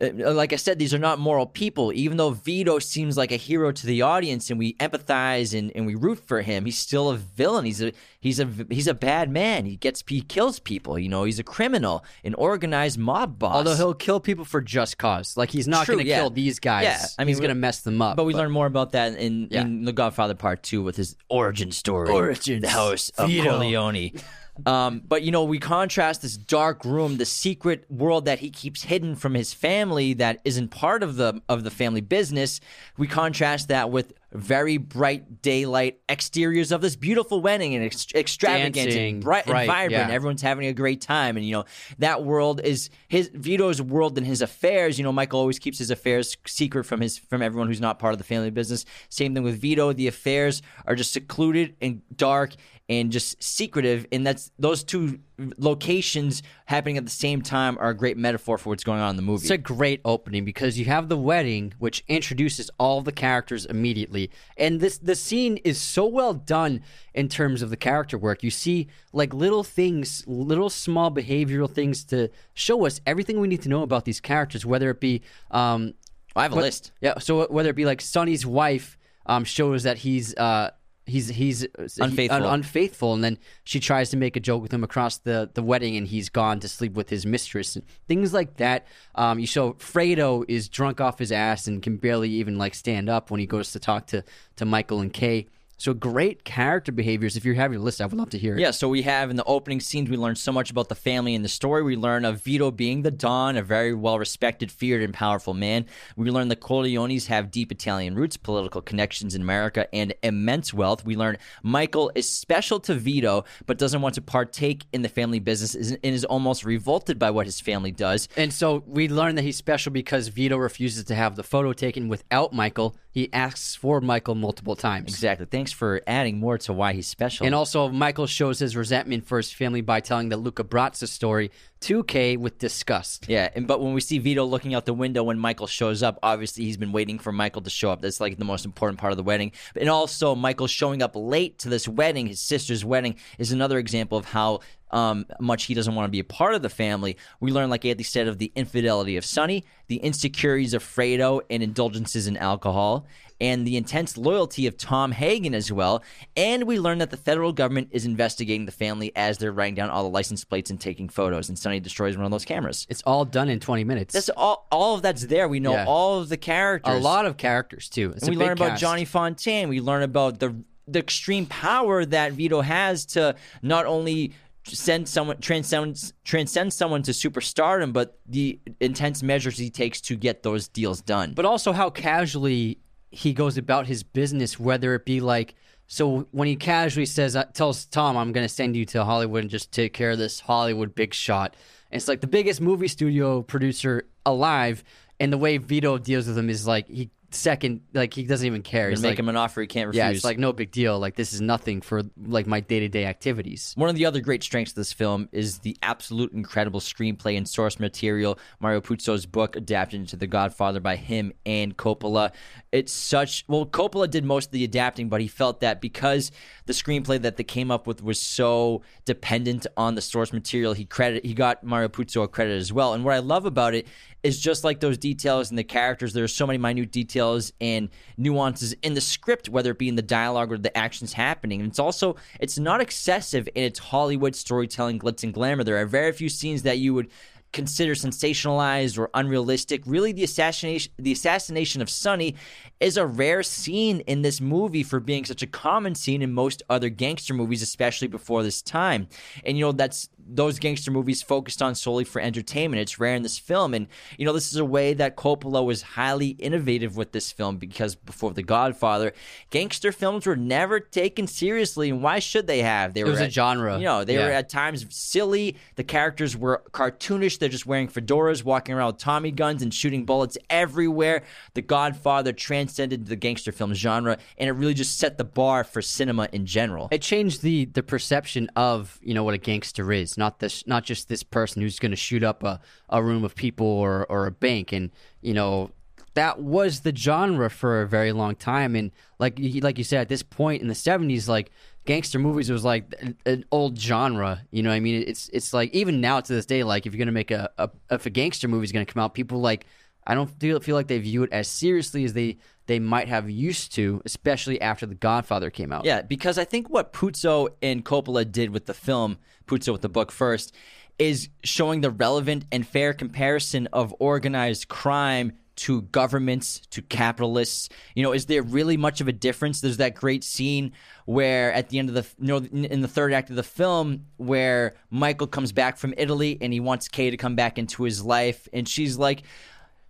Uh, like I said, these are not moral people. Even though Vito seems like a hero to the audience, and we empathize and, and we root for him, he's still a villain. He's a he's a he's a bad man. He gets he kills people. You know, he's a criminal, an organized mob boss. Although he'll kill people for just cause. Like he's not going to yeah. kill these guys. Yeah, I mean, he's going to mess them up. But we learn more about that in, Yeah. in The Godfather Part Two with his origin story. origin house of Vito. Corleone. *laughs* um, but you know, we contrast this dark room, the secret world that he keeps hidden from his family that isn't part of the of the family business. We contrast that with very bright daylight exteriors of this beautiful wedding and ex- extravagant Dancing, and bright, and vibrant. yeah. Everyone's having a great time, and you know that world is his Vito's world and his affairs. You know, Michael always keeps his affairs secret from his from everyone who's not part of the family business. Same thing with Vito. The affairs are just secluded and dark and just secretive, and that's those two locations happening at the same time are a great metaphor for what's going on in the movie. It's a great opening because you have the wedding, which introduces all the characters immediately, and this the scene is so well done in terms of the character work. You see like little things, little small behavioral things to show us everything we need to know about these characters, whether it be um, I have a what- list. Yeah, so whether it be like Sonny's wife um, shows that he's uh, he's he's Unfaithful. un- unfaithful, and then she tries to make a joke with him across the, the wedding, and he's gone to sleep with his mistress, and things like that. Um, you show Fredo is drunk off his ass and can barely even like stand up when he goes to talk to to Michael and Kay. So great character behaviors. If you have your list, I would love to hear it. Yeah, so we have in the opening scenes, we learn so much about the family and the story. We learn of Vito being the Don, a very well respected, feared, and powerful man. We learn the Corleones have deep Italian roots, political connections in America, and immense wealth. We learn Michael is special to Vito, but doesn't want to partake in the family business and is almost revolted by what his family does. And so we learn that he's special because Vito refuses to have the photo taken without Michael. He asks for Michael multiple times. Exactly. Thanks for adding more to why he's special. And also, Michael shows his resentment for his family by telling the Luca Brasi story to Kay with disgust. Yeah, and but when we see Vito looking out the window when Michael shows up, obviously he's been waiting for Michael to show up. That's like the most important part of the wedding. And also Michael showing up late to this wedding, his sister's wedding, is another example of how um, much he doesn't want to be a part of the family. We learn, like Anthony said, of the infidelity of Sonny, the insecurities of Fredo, and indulgences in alcohol. And the intense loyalty of Tom Hagen as well. And we learn that the federal government is investigating the family as they're writing down all the license plates and taking photos. And Sonny destroys one of those cameras. It's all done in 20 minutes. That's all. All of that's there. We know Yeah. all of the characters. a lot of characters, too. It's And we learn about cast. Johnny Fontane. We learn about the the extreme power that Vito has to not only send someone transcend transcend someone to superstardom, but the intense measures he takes to get those deals done. But also how casually he goes about his business, whether it be like. So when he casually says, uh, tells Tom, I'm going to send you to Hollywood and just take care of this Hollywood big shot. And it's like the biggest movie studio producer alive. And the way Vito deals with him is like he second. Like he doesn't even care. He's make like, him an offer he can't refuse. yeah, it's like no big deal. Like this is nothing for like my day to day activities. One of the other great strengths of this film is the absolute incredible screenplay and source material. Mario Puzo's book adapted into The Godfather by him and Coppola. It's such well, Coppola did most of the adapting, but he felt that because the screenplay that they came up with was so dependent on the source material, he credit he got Mario Puzo a credit as well. And what I love about it is just like those details and the characters. There are so many minute details and nuances in the script, whether it be in the dialogue or the actions happening. And it's also it's not excessive in its Hollywood storytelling, glitz and glamour. There are very few scenes that you would consider sensationalized or unrealistic. Really, the assassination the assassination of Sonny is a rare scene in this movie for being such a common scene in most other gangster movies, especially before this time. And you know that's those gangster movies focused on solely for entertainment. It's rare in this film, and you know this is a way that Coppola was highly innovative with this film because before The Godfather, gangster films were never taken seriously, and why should they have? They It were was a genre. You know, they were at times silly. The characters were cartoonish. They're just wearing fedoras, walking around with Tommy guns, and shooting bullets everywhere. The Godfather transcended the gangster film genre, and it really just set the bar for cinema in general. It changed the the perception of you know what a gangster is. Not this, not just this person who's going to shoot up a, a room of people or or a bank, and you know that was the genre for a very long time. And like like you said, at this point in the seventies, like gangster movies was like an, old genre. You know, what I mean, it's it's like even now to this day, like if you're going to make a, a if a gangster movie is going to come out, people like I don't feel feel like they view it as seriously as they they might have used to, especially after The Godfather came out. Yeah, because I think what Puzo and Coppola did with the film, Puzo with the book first, is showing the relevant and fair comparison of organized crime to governments, to capitalists. You know, is there really much of a difference? There's that great scene where at the end of the you know in the third act of the film where Michael comes back from Italy and he wants Kay to come back into his life and she's like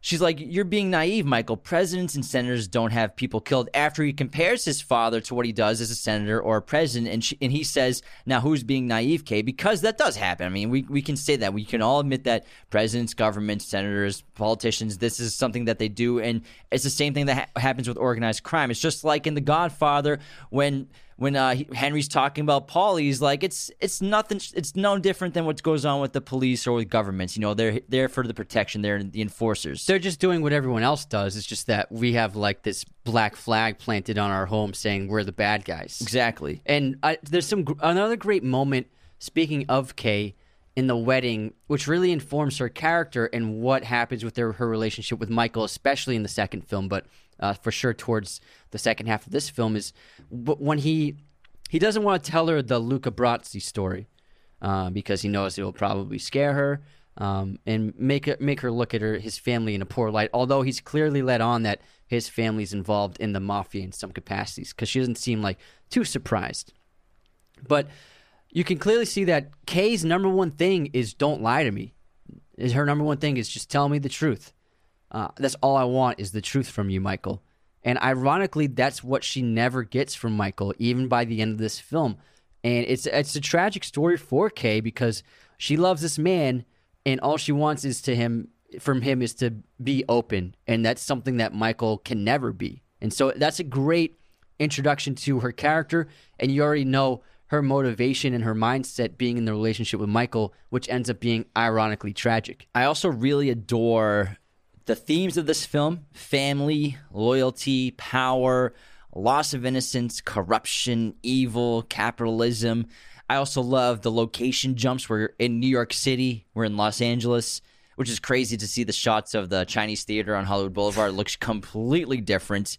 She's like, You're being naive, Michael. Presidents and senators don't have people killed. After he compares his father to what he does as a senator or a president, and, she, and he says, Now who's being naive, Kay? Because that does happen. I mean, we, we can say that. We can all admit that presidents, governments, senators, politicians, this is something that they do. And it's the same thing that ha- happens with organized crime. It's just like in The Godfather when when uh, Henry's talking about Paul, he's like, it's it's nothing, it's no different than what goes on with the police or with governments. You know, they're there for the protection, they're the enforcers. they're just doing what everyone else does. It's just that we have like this black flag planted on our home saying we're the bad guys. exactly. And I, there's some another great moment. Speaking of Kay in the wedding, which really informs her character and what happens with their, her relationship with Michael, especially in the second film, but uh, for sure towards the second half of this film is when he he doesn't want to tell her the Luca Brasi story uh, because he knows it will probably scare her um, and make her, make her look at her his family in a poor light. Although he's clearly let on that his family's involved in the mafia in some capacities because she doesn't seem like too surprised. But you can clearly see that Kay's number one thing is don't lie to me. Is her number one thing is just tell me the truth. Uh, that's all I want is the truth from you, Michael. And ironically, that's what she never gets from Michael, even by the end of this film. And it's it's a tragic story for Kay because she loves this man, and all she wants is to him from him is to be open, and that's something that Michael can never be. And so that's a great introduction to her character, and you already know her motivation and her mindset being in the relationship with Michael, which ends up being ironically tragic. I also really adore the themes of this film family, loyalty, power, loss of innocence, corruption, evil, capitalism. I also love the location jumps. We're in New York City, we're in Los Angeles, which is crazy to see the shots of the Chinese theater on Hollywood Boulevard. It looks completely different.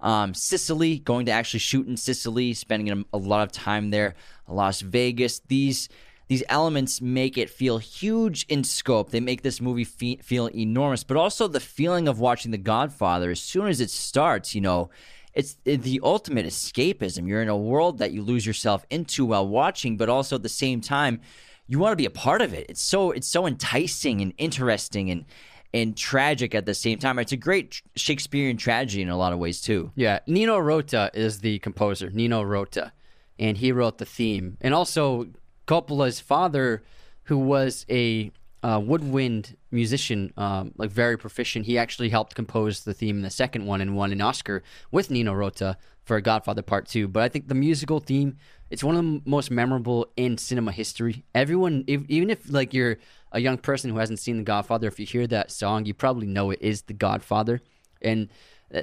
Um, Sicily, going to actually shoot in Sicily, spending a, a lot of time there. Las Vegas. These these elements make it feel huge in scope. They make this movie fe- feel enormous, but also the feeling of watching The Godfather. As soon as it starts, you know, it's the ultimate escapism. You're in a world that you lose yourself into while watching, but also at the same time, you want to be a part of it. It's so it's so enticing and interesting and and tragic at the same time. It's a great Shakespearean tragedy in a lot of ways too. Yeah, Nino Rota is the composer, Nino Rota, and he wrote the theme. And also Coppola's father, who was a uh, woodwind musician, um, like very proficient. He actually helped compose the theme in the second one and won an Oscar with Nino Rota for Godfather Part Two. But I think the musical theme it's one of the most memorable in cinema history. Everyone, if, even if like you're a young person who hasn't seen The Godfather, if you hear that song, you probably know it is The Godfather. And uh,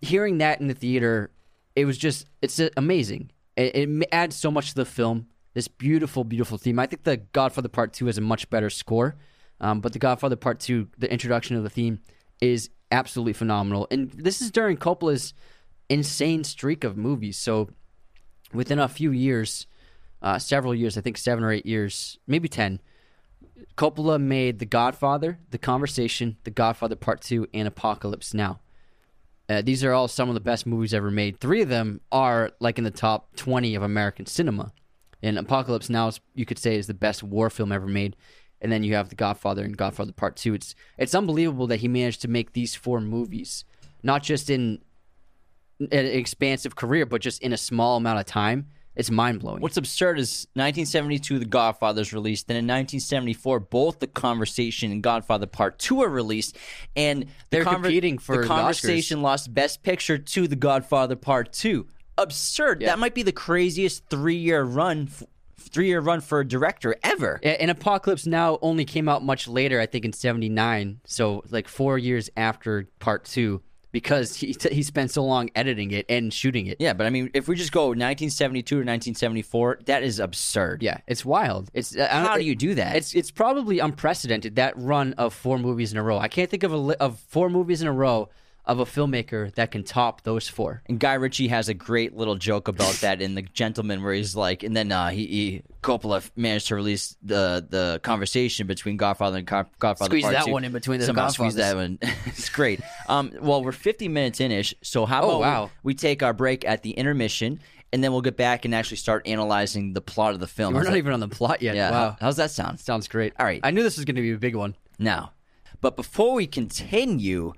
hearing that in the theater, it was just it's amazing. It, it adds so much to the film. This beautiful, beautiful theme. I think The Godfather Part Two has a much better score, um, but The Godfather Part Two, the introduction of the theme, is absolutely phenomenal. And this is during Coppola's insane streak of movies. So within a few years, uh, several years, I think seven or eight years, maybe ten, Coppola made The Godfather, The Conversation, The Godfather Part Two, and Apocalypse Now. Uh, these are all some of the best movies ever made. Three of them are like in the top twenty of American cinema, and Apocalypse Now, you could say, is the best war film ever made. And then you have The Godfather and Godfather Part Two. It's it's unbelievable that he managed to make these four movies, not just in an expansive career, but just in a small amount of time, it's mind blowing. What's absurd is 1972, The Godfather's released. Then in 1974, both The Conversation and Godfather Part Two are released, and They're the conver- competing for The the Conversation lost Best Picture to The Godfather Part Two. Absurd. Yeah. That might be the craziest three-year run, f- three-year run for a director ever. And Apocalypse Now only came out much later, I think in '79, so like four years after Part Two, because he *laughs* he spent so long editing it and shooting it. Yeah, but I mean, if we just go 1972 to 1974, that is absurd. Yeah, it's wild. It's How do you do that? It's it's probably unprecedented that run of four movies in a row. I can't think of a li- of four movies in a row of a filmmaker that can top those four. And Guy Ritchie has a great little joke about that in The Gentlemen, where he's like, and then uh, he, he Coppola managed to release the the conversation between Godfather and God- Godfather. Squeeze Part that Two. one in between the Somehow squeeze that one. *laughs* it's great. Um, well, we're 50 minutes in ish, so how Oh, about wow. we take our break at the intermission, and then we'll get back and actually start analyzing the plot of the film. We're How's not that- even on the plot yet. Yeah. Wow. how- how's that sound? Sounds great. All right. I knew this was going to be a big one. now. But before we continue,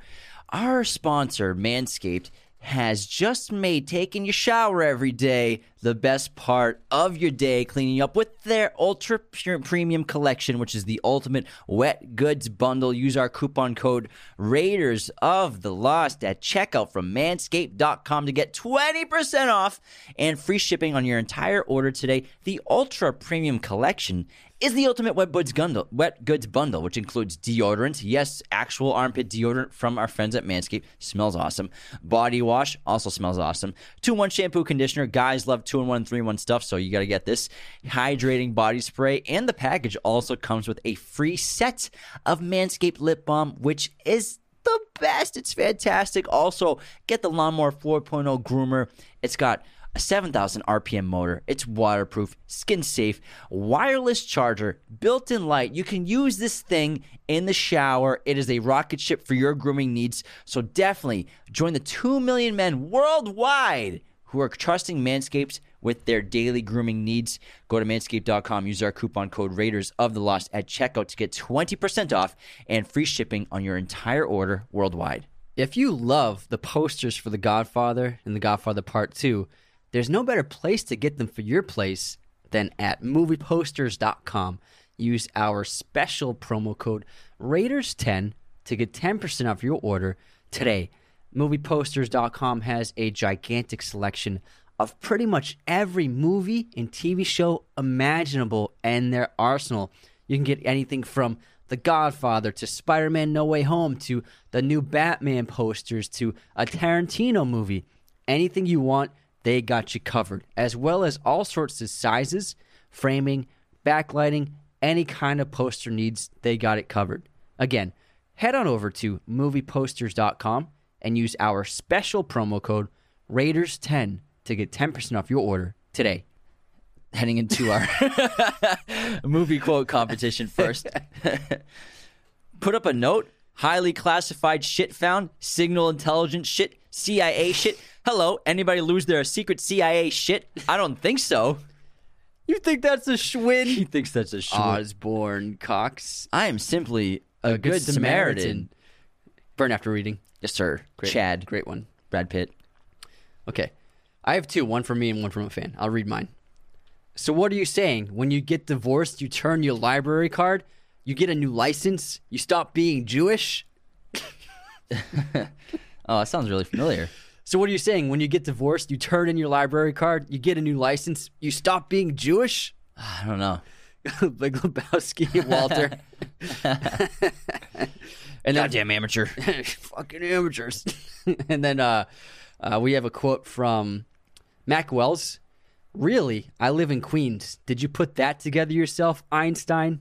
our sponsor, Manscaped, has just made taking your shower every day the best part of your day, cleaning up with their ultra pure premium collection, which is the ultimate wet goods bundle. Use our coupon code Raiders of the Lost at checkout from manscaped.com to get 20% off and free shipping on your entire order today. The ultra premium collection is the ultimate wet goods bundle, wet goods bundle, which includes deodorant. Yes, actual armpit deodorant from our friends at Manscaped. Smells awesome. Body wash also smells awesome. Two in one shampoo conditioner. Guys love two in one, three in one stuff, so you got to get this. Hydrating body spray, and the package also comes with a free set of Manscaped lip balm, which is the best. It's fantastic. Also, get the Lawnmower 4.0 groomer. It's got a 7,000 RPM motor. It's waterproof, skin safe, wireless charger, built in light. You can use this thing in the shower. It is a rocket ship for your grooming needs. So definitely join the 2 million men worldwide who are trusting Manscaped with their daily grooming needs. Go to manscaped.com, use our coupon code Raiders of the Lost at checkout to get 20% off and free shipping on your entire order worldwide. If you love the posters for The Godfather and The Godfather Part 2, there's no better place to get them for your place than at movieposters.com. Use our special promo code Raiders10 to get 10% off your order today. Movieposters.com has a gigantic selection of pretty much every movie and TV show imaginable in their arsenal. You can get anything from The Godfather to Spider Man No Way Home to the new Batman posters to a Tarantino movie. Anything you want, they got you covered, as well as all sorts of sizes, framing, backlighting, any kind of poster needs, they got it covered. Again, head on over to movieposters.com and use our special promo code Raiders10 to get 10% off your order today. heading into our *laughs* movie quote competition first. *laughs* Put up a note. Highly classified shit found. Signal intelligence shit. CIA shit. Hello, anybody lose their secret CIA shit? I don't think so. You think that's a Schwinn? He thinks that's a shit. Osbourne Cox. I am simply a, good, Samaritan. Burn after reading. Yes, sir. Great. Chad. Great one. Brad Pitt. Okay. I have two, one from me and one from a fan. I'll read mine. So what are you saying? When you get divorced, you turn your library card? you get a new license, you stop being Jewish. *laughs* Oh, that sounds really familiar. So what are you saying? When you get divorced, you turn in your library card, you get a new license, you stop being Jewish? *sighs* I don't know. *laughs* Big Lebowski *laughs* Walter. *laughs* and then, Goddamn amateur. fucking amateurs. and then uh, uh, we have a quote from Mac Wells. Really? I live in Queens. Did you put that together yourself, Einstein?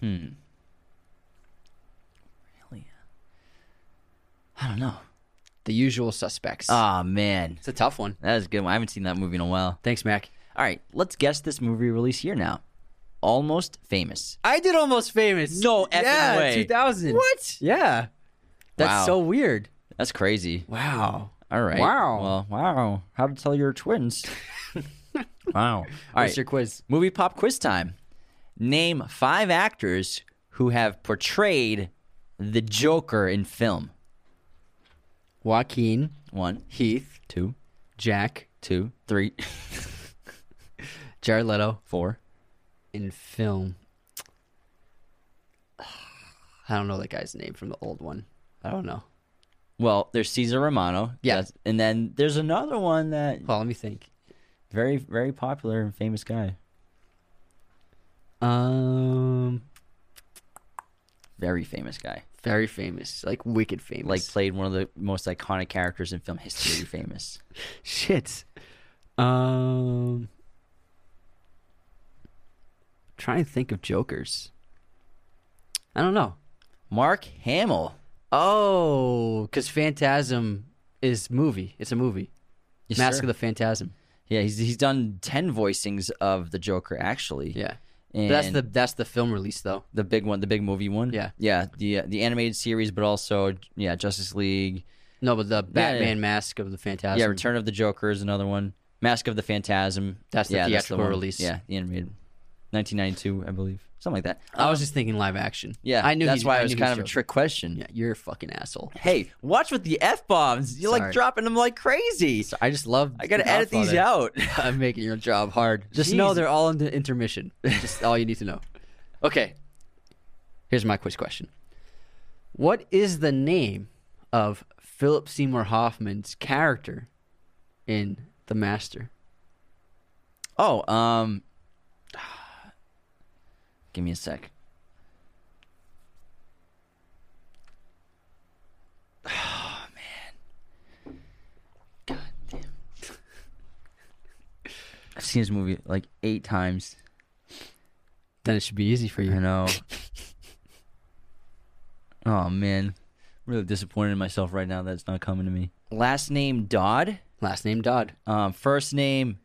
Really? I don't know. The usual suspects. Oh man, it's a tough one. that is a good. One. I haven't seen that movie in a while. Thanks, Mac. All right, let's guess this movie release year now. Almost famous. I did almost famous. No effing yeah, way. 2000. What? Yeah. That's Wow. so weird. That's crazy. Wow. All right. Wow. Well, wow. How to tell your twins? *laughs* wow. All What's right. your quiz? Movie pop quiz time. Name five actors who have portrayed the Joker in film. Joaquin, One, Heath, two, Jack, two, three, *laughs* Jared Leto four. in film. I don't know that guy's name from the old one. I don't know. Well, there's Caesar Romano. Yeah. That's- and then there's another one that Well, let me think. very, very popular and famous guy. Um, Very famous guy. Very famous, like wicked famous. Like played one of the most iconic characters in film history. famous. *laughs* shit. Um, trying to think of jokers. I don't know. Mark Hamill. Oh, because Phantasm is movie. It's a movie. Yes, Mask sir. of the Phantasm. Yeah, he's he's done ten voicings of the Joker actually. Yeah, and but that's the that's the film release though. the big one, the big movie one. Yeah. yeah, the uh, the animated series, but also yeah, Justice League. No, but the yeah. Batman Mask of the Phantasm. Yeah, Return of the Joker is another one. Mask of the Phantasm. That's the yeah, theatrical one. release. Yeah, the animated, 1992, I believe, something like that. I was just thinking live action. Yeah, I knew that's he- why I it was knew he kind of a trick question. Yeah, you're a fucking asshole. Hey, watch with the f bombs. You're like Sorry. dropping them like crazy. So I just love. I gotta The edit these Godfather. out. *laughs* I'm making your job hard. Just know they're all in the intermission. Just all you need to know. *laughs* Okay. Here's my quiz question. What is the name of Philip Seymour Hoffman's character in The Master? Oh, um, give me a sec. Oh man, god damn! I've seen this movie like eight times. Then it should be easy for you. I know. oh man, I'm really disappointed in myself right now. That's not coming to me. Last name Dodd. Last name Dodd. Um, first name,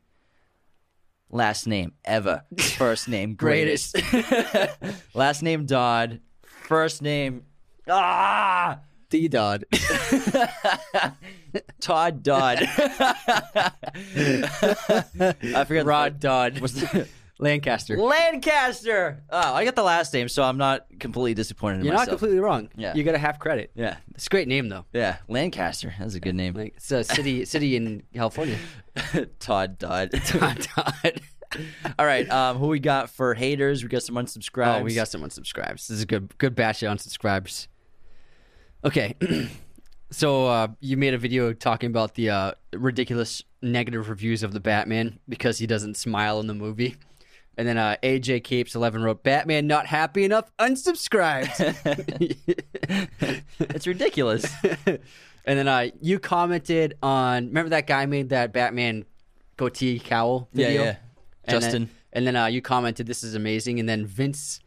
last name ever, *laughs* First name greatest. *laughs* last name Dodd. First name ah D Dodd. *laughs* Todd Dodd. I forget Rod Dodd. What's the, Lancaster. Lancaster. Oh, I got the last name, so I'm not completely disappointed in You're not completely wrong. Yeah. You got a half credit. yeah, It's a great name though. yeah. Lancaster. That's a good name. Like it's a city *laughs* city in California. *laughs* Todd Dodd. *laughs* Todd Dodd. All right. Um, who we got for haters? We got some unsubscribes. Oh, we got some unsubscribes. This is a good good batch of unsubscribes. Okay. *clears throat* so uh, you made a video talking about the uh, ridiculous negative reviews of the Batman because he doesn't smile in the movie. And then uh, AJ Capes eleven wrote Batman not happy enough unsubscribed. *laughs* It's ridiculous. *laughs* and then uh, you commented on remember that guy made that Batman goatee cowl video? yeah. And then- Justin. and then uh, you commented this is amazing and then Vince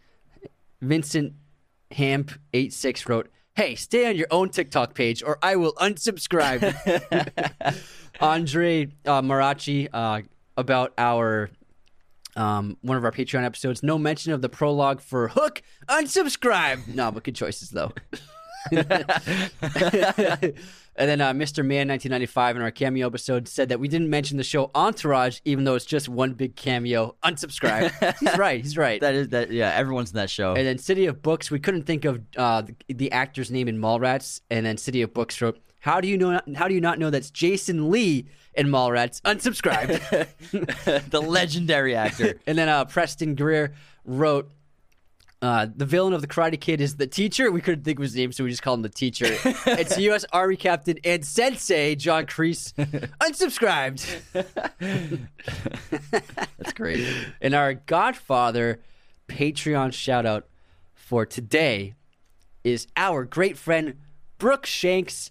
Vincent Hamp 86 wrote Hey, stay on your own TikTok page or I will unsubscribe. *laughs* Andre uh, Marachi uh, about our um, one of our Patreon episodes. No mention of the prologue for Hook. Unsubscribe. No, but good choices though. *laughs* and then uh, Mr. Man 1995 in our cameo episode said that we didn't mention the show Entourage, even though it's just one big cameo. Unsubscribe. *laughs* he's right. He's right. That is that. Yeah, everyone's in that show. And then City of Books, we couldn't think of uh, the, the actor's name in Mallrats. And then City of Books wrote, How do you know? How do you not know that's Jason Lee in Mallrats? Unsubscribed. *laughs* *laughs* the legendary actor. *laughs* and then uh, Preston Greer wrote. Uh, the villain of the Karate Kid is the teacher. We couldn't think of his name, so we just called him the teacher. it's U.S. Army Captain and Sensei John Kreese. Unsubscribed. That's great. And our Godfather Patreon shout out for today is our great friend Brooke Shanks.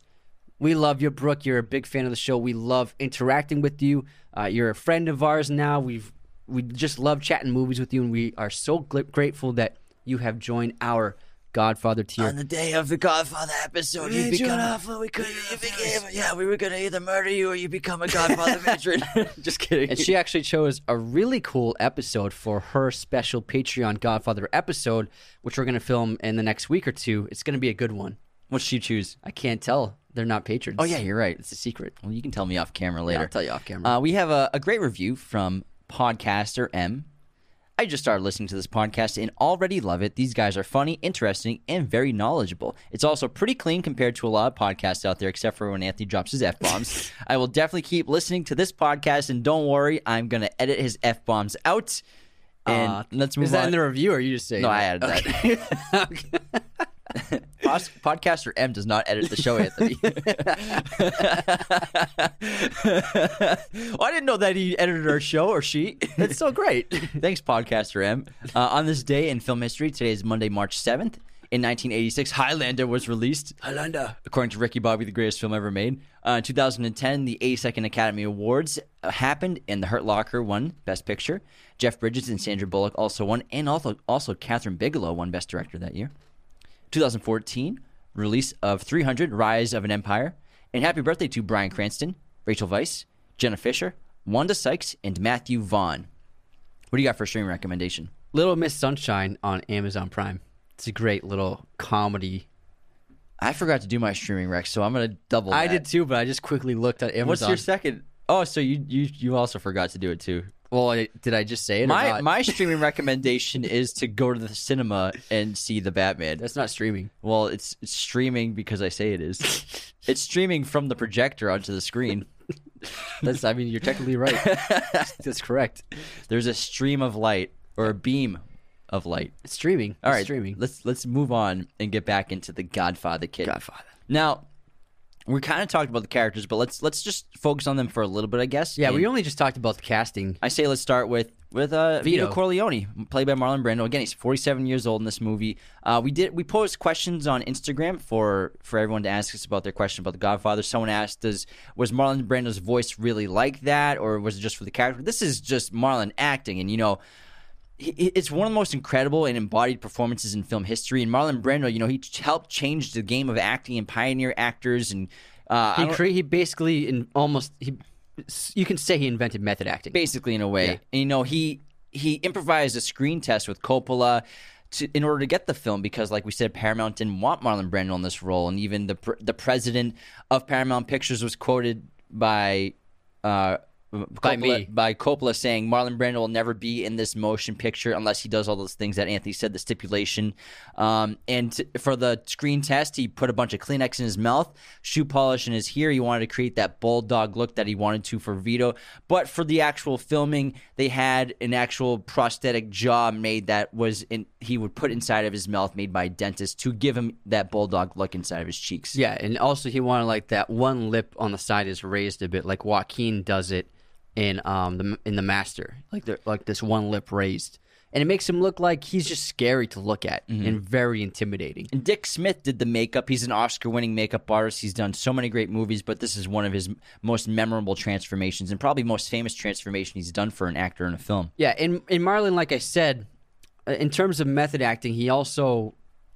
We love you, Brooke. You're a big fan of the show. We love interacting with you. Uh, you're a friend of ours now. We've we just love chatting movies with you, and we are so gl- grateful that you have joined our Godfather tier. On the day of the Godfather episode, you become. we could, you became, yeah, we were gonna either murder you or you become a Godfather *laughs* veteran. *laughs* Just kidding. And she actually chose a really cool episode for her special Patreon Godfather episode, which we're going to film in the next week or two. It's going to be a good one. What'd she choose? I can't tell. They're not patrons. Oh yeah, you're right. It's a secret. Well, you can tell me off camera Yeah, later. I'll tell you off camera. Uh, we have a, a great review from podcaster M. I just started listening to this podcast and already love it. These guys are funny, interesting, and very knowledgeable. It's also pretty clean compared to a lot of podcasts out there, except for when Anthony drops his f bombs. *laughs* I will definitely keep listening to this podcast, and don't worry, I'm going to edit his f bombs out. And Uh, let's move is that in the review or are you just saying no, I that? added that. Okay. *laughs* Pos- Podcaster M does not edit the show, Anthony. *laughs* well, I didn't know that he edited our show or she. That's so great. Thanks, Podcaster M. Uh, on this day in film history, today is Monday, March 7th. In 1986, Highlander was released. Highlander. According to Ricky Bobby, the greatest film ever made. Uh, in 2010, the 82nd Academy Awards uh, happened, and The Hurt Locker won Best Picture. Jeff Bridges and Sandra Bullock also won, and also also Kathryn Bigelow won Best Director that year. 2014, release of 300, Rise of an Empire. And happy birthday to Bryan Cranston, Rachel Weisz, Jenna Fischer, Wanda Sykes, and Matthew Vaughn. What do you got for streaming recommendation? Little Miss Sunshine on Amazon Prime. It's a great little comedy. I forgot to do my streaming rec, so I'm gonna double. I that. did too, but I just quickly looked at Amazon. What's your second? Oh, so you you you also forgot to do it too. Well, I- did I just say it? My my *laughs* streaming recommendation is to go to the cinema and see the Batman. That's not streaming. Well, it's, it's streaming because I say it is. *laughs* it's streaming from the projector onto the screen. *laughs* That's. I mean, you're technically right. That's correct. There's a stream of light or a beam of light. It's streaming. All It's right, streaming. Let's let's move on and get back into the Godfather kid. Godfather. Now, we kind of talked about the characters, but let's let's just focus on them for a little bit, I guess. Yeah, And we only just talked about the casting. I say let's start with with uh, Vito. Vito. Corleone, played by Marlon Brando. Again, he's 47 years old in this movie. Uh, we did we posed questions on Instagram for for everyone to ask us about their question about the Godfather. Someone asked, "Does was Marlon Brando's voice really like that, or was it just for the character?" This is just Marlon acting, and you know. It's one of the most incredible and embodied performances in film history. And Marlon Brando, you know, he helped change the game of acting and pioneer actors. And uh, He cre- he basically in almost he. You can say he invented method acting. basically in a way. Yeah. And, you know, he he improvised a screen test with Coppola to, in order to get the film because, like we said, Paramount didn't want Marlon Brando in this role, and even the pr- the president of Paramount Pictures was quoted by. Uh, By Coppola, me. by Coppola saying Marlon Brando will never be in this motion picture unless he does all those things that Anthony said, the stipulation. Um, and t- for the screen test, he put a bunch of Kleenex in his mouth, shoe polish in his hair. He wanted to create that bulldog look that he wanted to for Vito. But for the actual filming, they had an actual prosthetic jaw made that was in he would put inside of his mouth, made by a dentist to give him that bulldog look inside of his cheeks. Yeah, and also he wanted like that one lip on the side is raised a bit, like Joaquin does it in um the in the Master, like the, like this one lip raised, and it makes him look like he's just scary to look at and very intimidating. And Dick Smith did the makeup. He's an Oscar winning makeup artist. He's done so many great movies, but this is one of his most memorable transformations and probably most famous transformation he's done for an actor in a film. Yeah, in in Marlon, like I said, uh, in terms of method acting, he also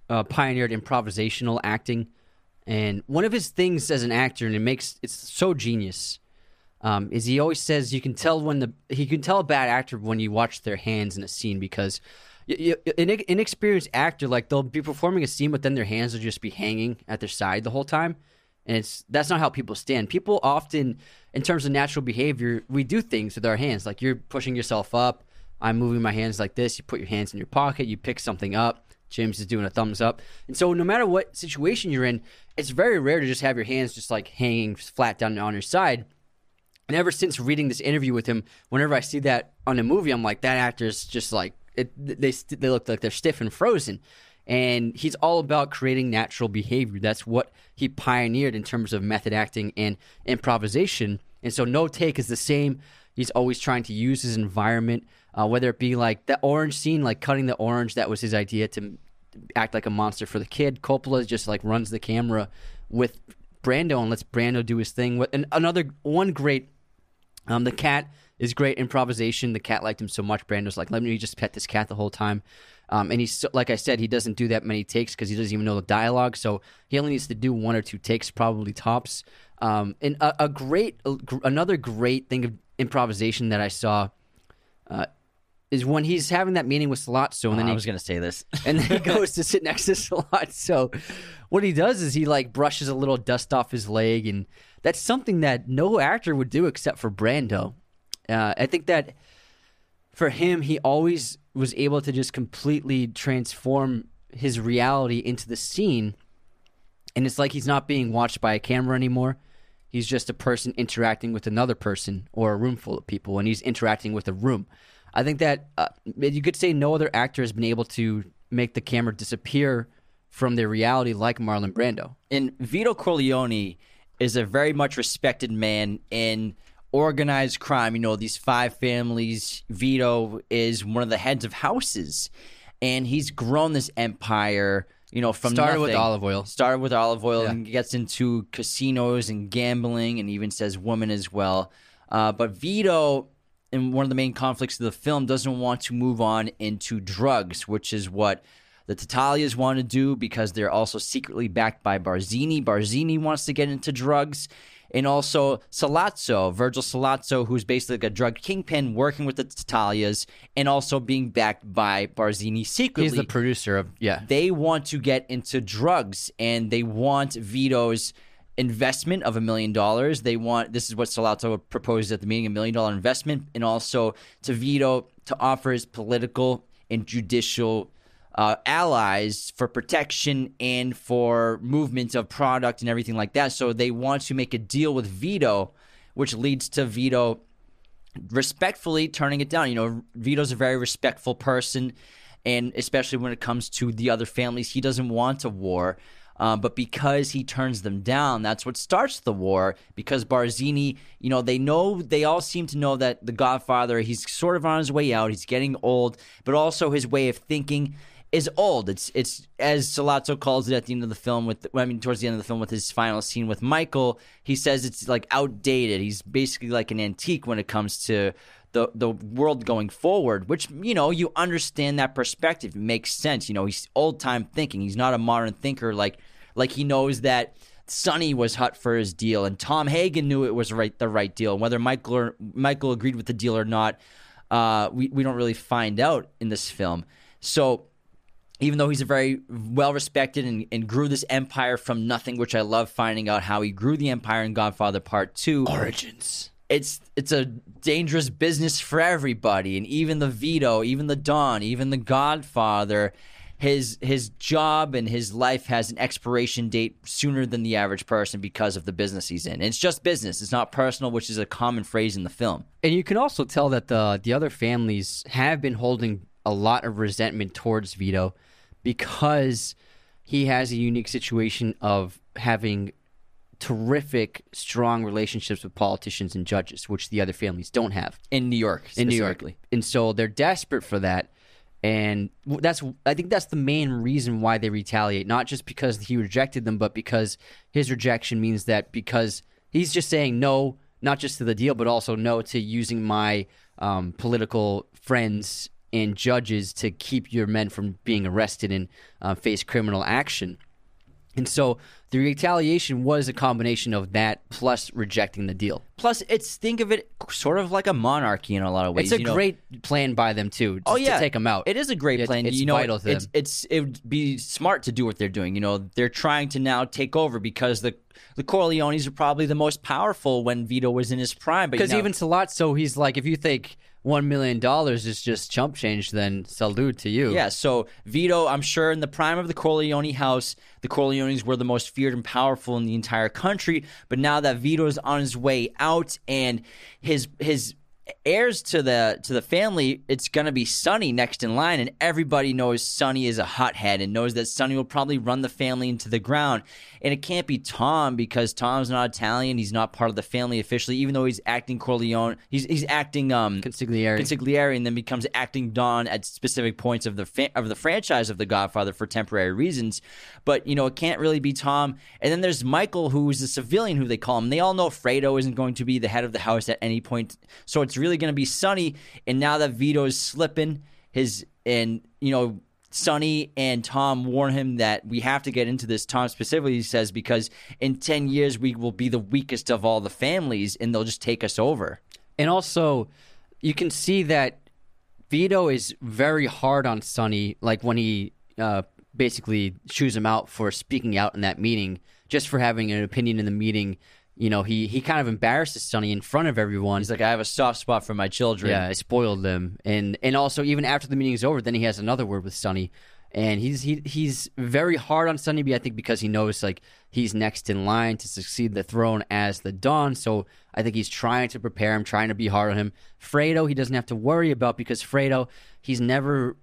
uh, pioneered improvisational acting, and one of his things as an actor, and it makes it's so genius, um, is he always says you can tell when the he can tell a bad actor when you watch their hands in a scene because. y- y- An inexperienced actor, like they'll be performing a scene, but then their hands will just be hanging at their side the whole time, and it's that's not how people stand. People often, in terms of natural behavior, we do things with our hands, like you're pushing yourself up, I'm moving my hands like this. You put your hands in your pocket. You pick something up. James is doing a thumbs up. And so, no matter what situation you're in, it's very rare to just have your hands just like hanging flat down on your side. And ever since reading this interview with him, whenever I see that on a movie, I'm like, that actor's just like it. They they look like they're stiff and frozen. And he's all about creating natural behavior. That's what he pioneered in terms of method acting and improvisation. And so, no take is the same. He's always trying to use his environment, uh, whether it be like the orange scene, like cutting the orange. That was his idea to act like a monster for the kid. Coppola just like runs the camera with Brando and lets Brando do his thing. And another one great um, the cat is great improvisation. The cat liked him so much. Brando's like, let me just pet this cat the whole time. Um, and he's like I said, he doesn't do that many takes because he doesn't even know the dialogue. So he only needs to do one or two takes, probably tops. Um, and a, a great, a, another great thing of improvisation that I saw uh, is when he's having that meeting with Sollozzo, and then Oh, I he was gonna say this. *laughs* and then he goes to sit next to Sollozzo. What he does is he like brushes a little dust off his leg, and that's something that no actor would do except for Brando. Uh, I think that for him, he always was able to just completely transform his reality into the scene, and it's like he's not being watched by a camera anymore. He's just a person interacting with another person or a room full of people, and he's interacting with a room. I think that uh, you could say no other actor has been able to make the camera disappear from their reality like Marlon Brando. and Vito Corleone is a very much respected man in organized crime. You know, these five families. Vito is one of the heads of houses, and he's grown this empire. You know, from Started with olive oil. Started with olive oil Yeah. and gets into casinos and gambling, and even says women as well. Uh, but Vito, in one of the main conflicts of the film, doesn't want to move on into drugs, which is what the Tattaglias want to do because they're also secretly backed by Barzini. Barzini wants to get into drugs. And also Sollozzo, Virgil Sollozzo, who's basically like a drug kingpin working with the Tattaglias and also being backed by Barzini secretly He's the producer of yeah. they want to get into drugs and they want Vito's investment of a million dollars. They want this is what Sollozzo proposed at the meeting a million dollar investment and also to Vito to offer his political and judicial uh, allies for protection and for movement of product and everything like that. So they want to make a deal with Vito, which leads to Vito respectfully turning it down. You know, Vito's a very respectful person, and especially when it comes to the other families, he doesn't want a war. Um, but because he turns them down, that's what starts the war. Because Barzini, you know, they know, they all seem to know that the Godfather, he's sort of on his way out. He's getting old, but also his way of thinking is old. It's it's as Sollozzo calls it at the end of the film. With I mean, towards the end of the film, with his final scene with Michael, he says it's like outdated. He's basically like an antique when it comes to the the world going forward. Which you know you understand that perspective. It makes sense. You know he's old time thinking. He's not a modern thinker. Like like he knows that. Sonny was hot for his deal, and Tom Hagen knew it was right the right deal. Whether Michael or, Michael agreed with the deal or not, uh, we we don't really find out in this film. So even though he's a very well respected and, and grew this empire from nothing, which I love finding out how he grew the empire in Godfather Part Two. Origins. It's it's a dangerous business for everybody, and even the Vito, even the Don, even the Godfather. His his job and his life has an expiration date sooner than the average person because of the business he's in. And it's just business; it's not personal, which is a common phrase in the film. And you can also tell that the the other families have been holding a lot of resentment towards Vito because he has a unique situation of having terrific, strong relationships with politicians and judges, which the other families don't have In New York, in New York. And so they're desperate for that. And that's I think that's the main reason why they retaliate, not just because he rejected them, but because his rejection means that because he's just saying no, not just to the deal, but also no to using my um, political friends and judges to keep your men from being arrested and uh, face criminal action. And so the retaliation was a combination of that plus rejecting the deal. Plus, it's think of it sort of like a monarchy in a lot of ways. It's a you know? great plan by them too. Oh yeah, to take them out. It is a great It's- plan. it's you know, vital to it's them. it's it would be smart to do what they're doing. You know, they're trying to now take over because the the Corleones are probably the most powerful when Vito was in his prime. But Because even Sollozzo, he's like, if you think one million dollars is just chump change, then salute to you. Yeah, so Vito, I'm sure in the prime of the Corleone house, the Corleones were the most feared and powerful in the entire country. But now that Vito's on his way out and his his heirs to the to the family, it's gonna be Sonny next in line, and everybody knows Sonny is a hothead and knows that Sonny will probably run the family into the ground. And it can't be Tom because Tom's not Italian; he's not part of the family officially, even though he's acting Corleone. He's he's acting um Consigliere. Consigliere, and then becomes acting Don at specific points of the fa- of the franchise of The Godfather for temporary reasons. But you know, it can't really be Tom. And then there's Michael, who's a civilian, who they call him. They all know Fredo isn't going to be the head of the house at any point, so it's really going to be Sonny. And now that Vito's slipping, his and you know. Sonny and Tom warn him that we have to get into this. Tom specifically says because in 10 years we will be the weakest of all the families and they'll just take us over. And also, you can see that Vito is very hard on Sonny, like when he uh, basically chews him out for speaking out in that meeting, just for having an opinion in the meeting. You know, he, he kind of embarrasses Sonny in front of everyone. He's like, I have a soft spot for my children. Yeah, I spoiled them, and and also even after the meeting's over, then he has another word with Sonny, and he's he he's very hard on Sonny B. I think because he knows like he's next in line to succeed the throne as the Don. So I think he's trying to prepare him, trying to be hard on him. Fredo, he doesn't have to worry about because Fredo, he's never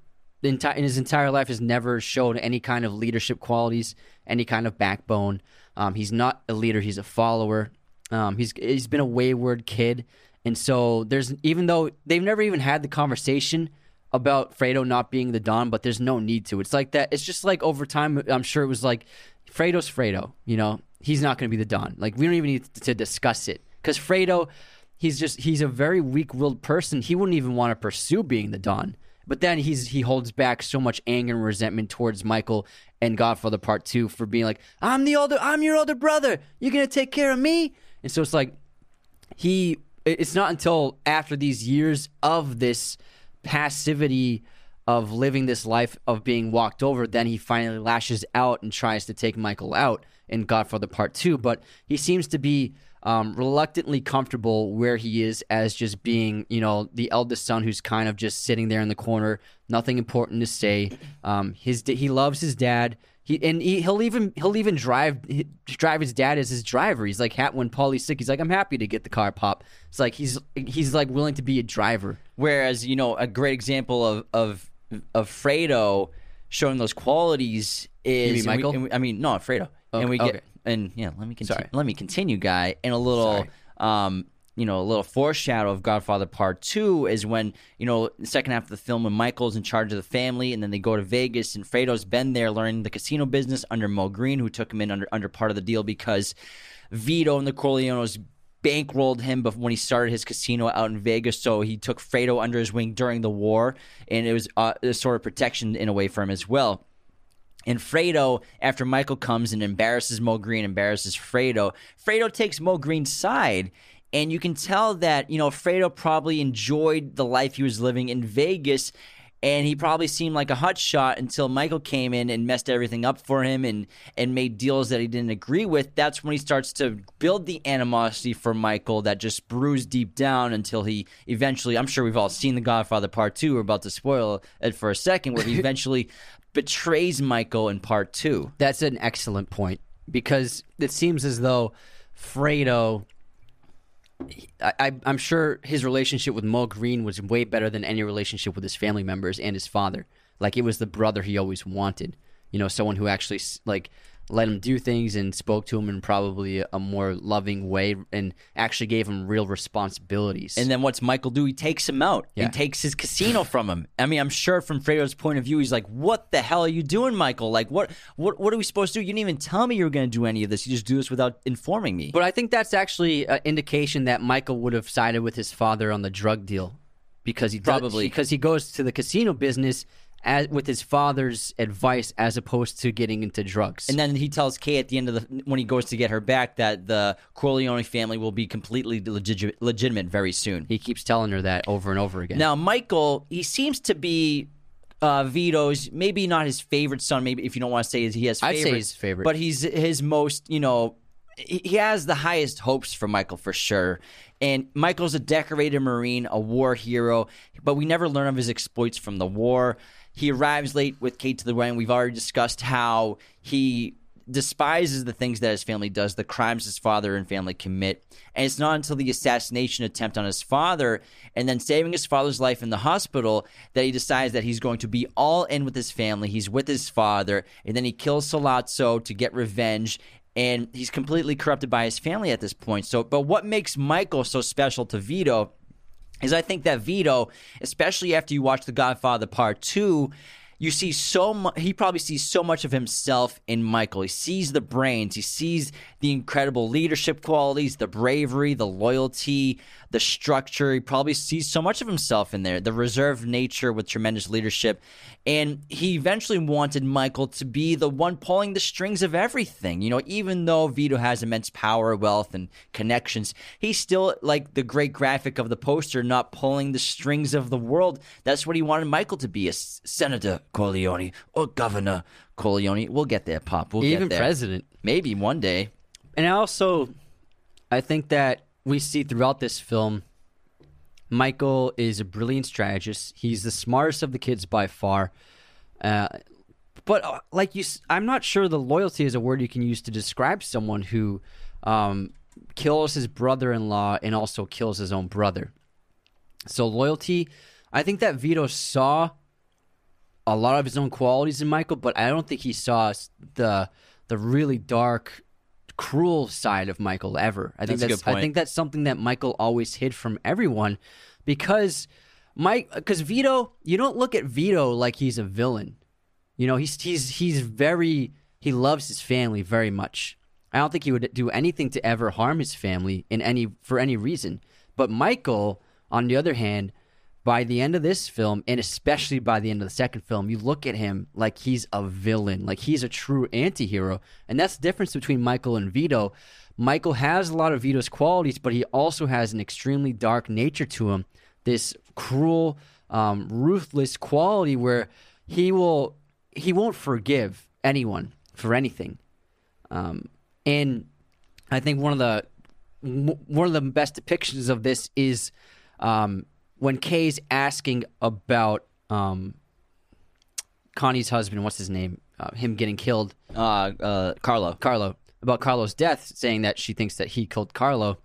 in his entire life has never showed any kind of leadership qualities, any kind of backbone. Um, he's not a leader; he's a follower. Um, he's he's been a wayward kid, and so there's even though they've never even had the conversation about Fredo not being the Don, but there's no need to. It's like that. It's just like over time. I'm sure it was like Fredo's Fredo. You know, he's not going to be the Don. Like we don't even need to discuss it because Fredo, he's just he's a very weak-willed person. He wouldn't even want to pursue being the Don. But then he's he holds back so much anger and resentment towards Michael and Godfather Part Two for being like, "I'm the older, I'm your older brother. You're gonna take care of me." And so it's like he. It's not until after these years of this passivity of living this life of being walked over, then he finally lashes out and tries to take Michael out in Godfather Part Two. But he seems to be um, reluctantly comfortable where he is as just being, you know, the eldest son who's kind of just sitting there in the corner, nothing important to say. Um, his he loves his dad. He and he, will even he'll even drive drive his dad as his driver. He's like hat when Paulie's sick, he's like I'm happy to get the car pop. It's like he's he's like willing to be a driver. Whereas you know a great example of of of Fredo showing those qualities is Michael? we- we- I mean no Fredo, Okay, and we get okay. and yeah let me continue. Let me continue, guy. And a little Sorry. um you know a little foreshadow of Godfather Part Two is when you know the second half of the film when Michael's in charge of the family and then they go to Vegas and Fredo's been there learning the casino business under Moe Greene who took him in under under part of the deal because Vito and the Corleones bankrolled him when he started his casino out in Vegas. So he took Fredo under his wing during the war, and it was uh, a sort of protection in a way for him as well. And Fredo, after Michael comes and embarrasses Moe Greene, embarrasses Fredo, Fredo takes Moe Greene's side. And you can tell that, you know, Fredo probably enjoyed the life he was living in Vegas. And he probably seemed like a hot shot until Michael came in and messed everything up for him and, and made deals that he didn't agree with. That's when he starts to build the animosity for Michael that just brews deep down until he eventually, I'm sure we've all seen The Godfather Part 2. We're about to spoil it for a second, where he *laughs* eventually betrays Michael in Part 2. That's an excellent point because it seems as though Fredo. I, I'm sure his relationship with Moe Greene was way better than any relationship with his family members and his father. Like it was the brother he always wanted. You know, someone who actually like let him do things and spoke to him in probably a more loving way and actually gave him real responsibilities. And then what's Michael do? He takes him out Yeah. and takes his casino from him. I mean, I'm sure from Fredo's point of view, he's like, "What the hell are you doing, Michael? Like, what, what, what are we supposed to do? You didn't even tell me you were going to do any of this. You just do this without informing me." But I think that's actually an indication that Michael would have sided with his father on the drug deal because he does- Probably. because he goes to the casino business as, with his father's advice as opposed to getting into drugs. and then he tells Kay at the end of the when he goes to get her back that the Corleone family will be completely legit, legitimate very soon. he keeps telling her that over and over again. Now, Michael, he seems to be uh, Vito's maybe not his favorite son. Maybe if you don't want to say he has, I'd say his favorite. but he's his most you know he he has the highest hopes for Michael for sure. And Michael's a decorated Marine, a war hero, but we never learn of his exploits from the war. He arrives late with Kate to the wedding. We've already discussed how he despises the things that his family does, the crimes his father and family commit. And it's not until the assassination attempt on his father and then saving his father's life in the hospital that he decides that he's going to be all in with his family. He's with his father, and then he kills Sollozzo to get revenge. And he's completely corrupted by his family at this point. So, but what makes Michael so special to Vito is I think that Vito, especially after you watch The Godfather Part 2, you see so much he probably sees so much of himself in Michael. He sees the brains, he sees the incredible leadership qualities, the bravery, the loyalty, the structure. He probably sees so much of himself in there, the reserved nature with tremendous leadership. And he eventually wanted Michael to be the one pulling the strings of everything. You know, even though Vito has immense power, wealth, and connections, he's still like the great graphic of the poster, not pulling the strings of the world. That's what he wanted Michael to be a Senator Corleone or Governor Corleone. We'll get there, Pop. We'll Even get there. president. Maybe one day. And also, I think that we see throughout this film, Michael is a brilliant strategist. He's the smartest of the kids by far. Uh, but uh, like you, I'm not sure the loyalty is a word you can use to describe someone who um, kills his brother-in-law and also kills his own brother. So loyalty, I think that Vito saw a lot of his own qualities in Michael, but I don't think he saw the the really dark, cruel side of Michael ever. I think That's a that's, good point. I think that's something that Michael always hid from everyone, because Mike, because Vito, you don't look at Vito like he's a villain. You know, he's he's he's very he loves his family very much. I don't think he would do anything to ever harm his family in any for any reason. But Michael, on the other hand, by the end of this film, and especially by the end of the second film, you look at him like he's a villain, like he's a true anti-hero. And that's the difference between Michael and Vito. Michael has a lot of Vito's qualities, but he also has an extremely dark nature to him. This cruel, um, ruthless quality where he will he won't forgive anyone for anything. Um, and I think one of the one of the best depictions of this is um, when Kay's asking about um, Connie's husband. What's his name? Uh, him getting killed. Uh, uh, Carlo. Carlo about Carlo's death, saying that she thinks that he killed Carlo,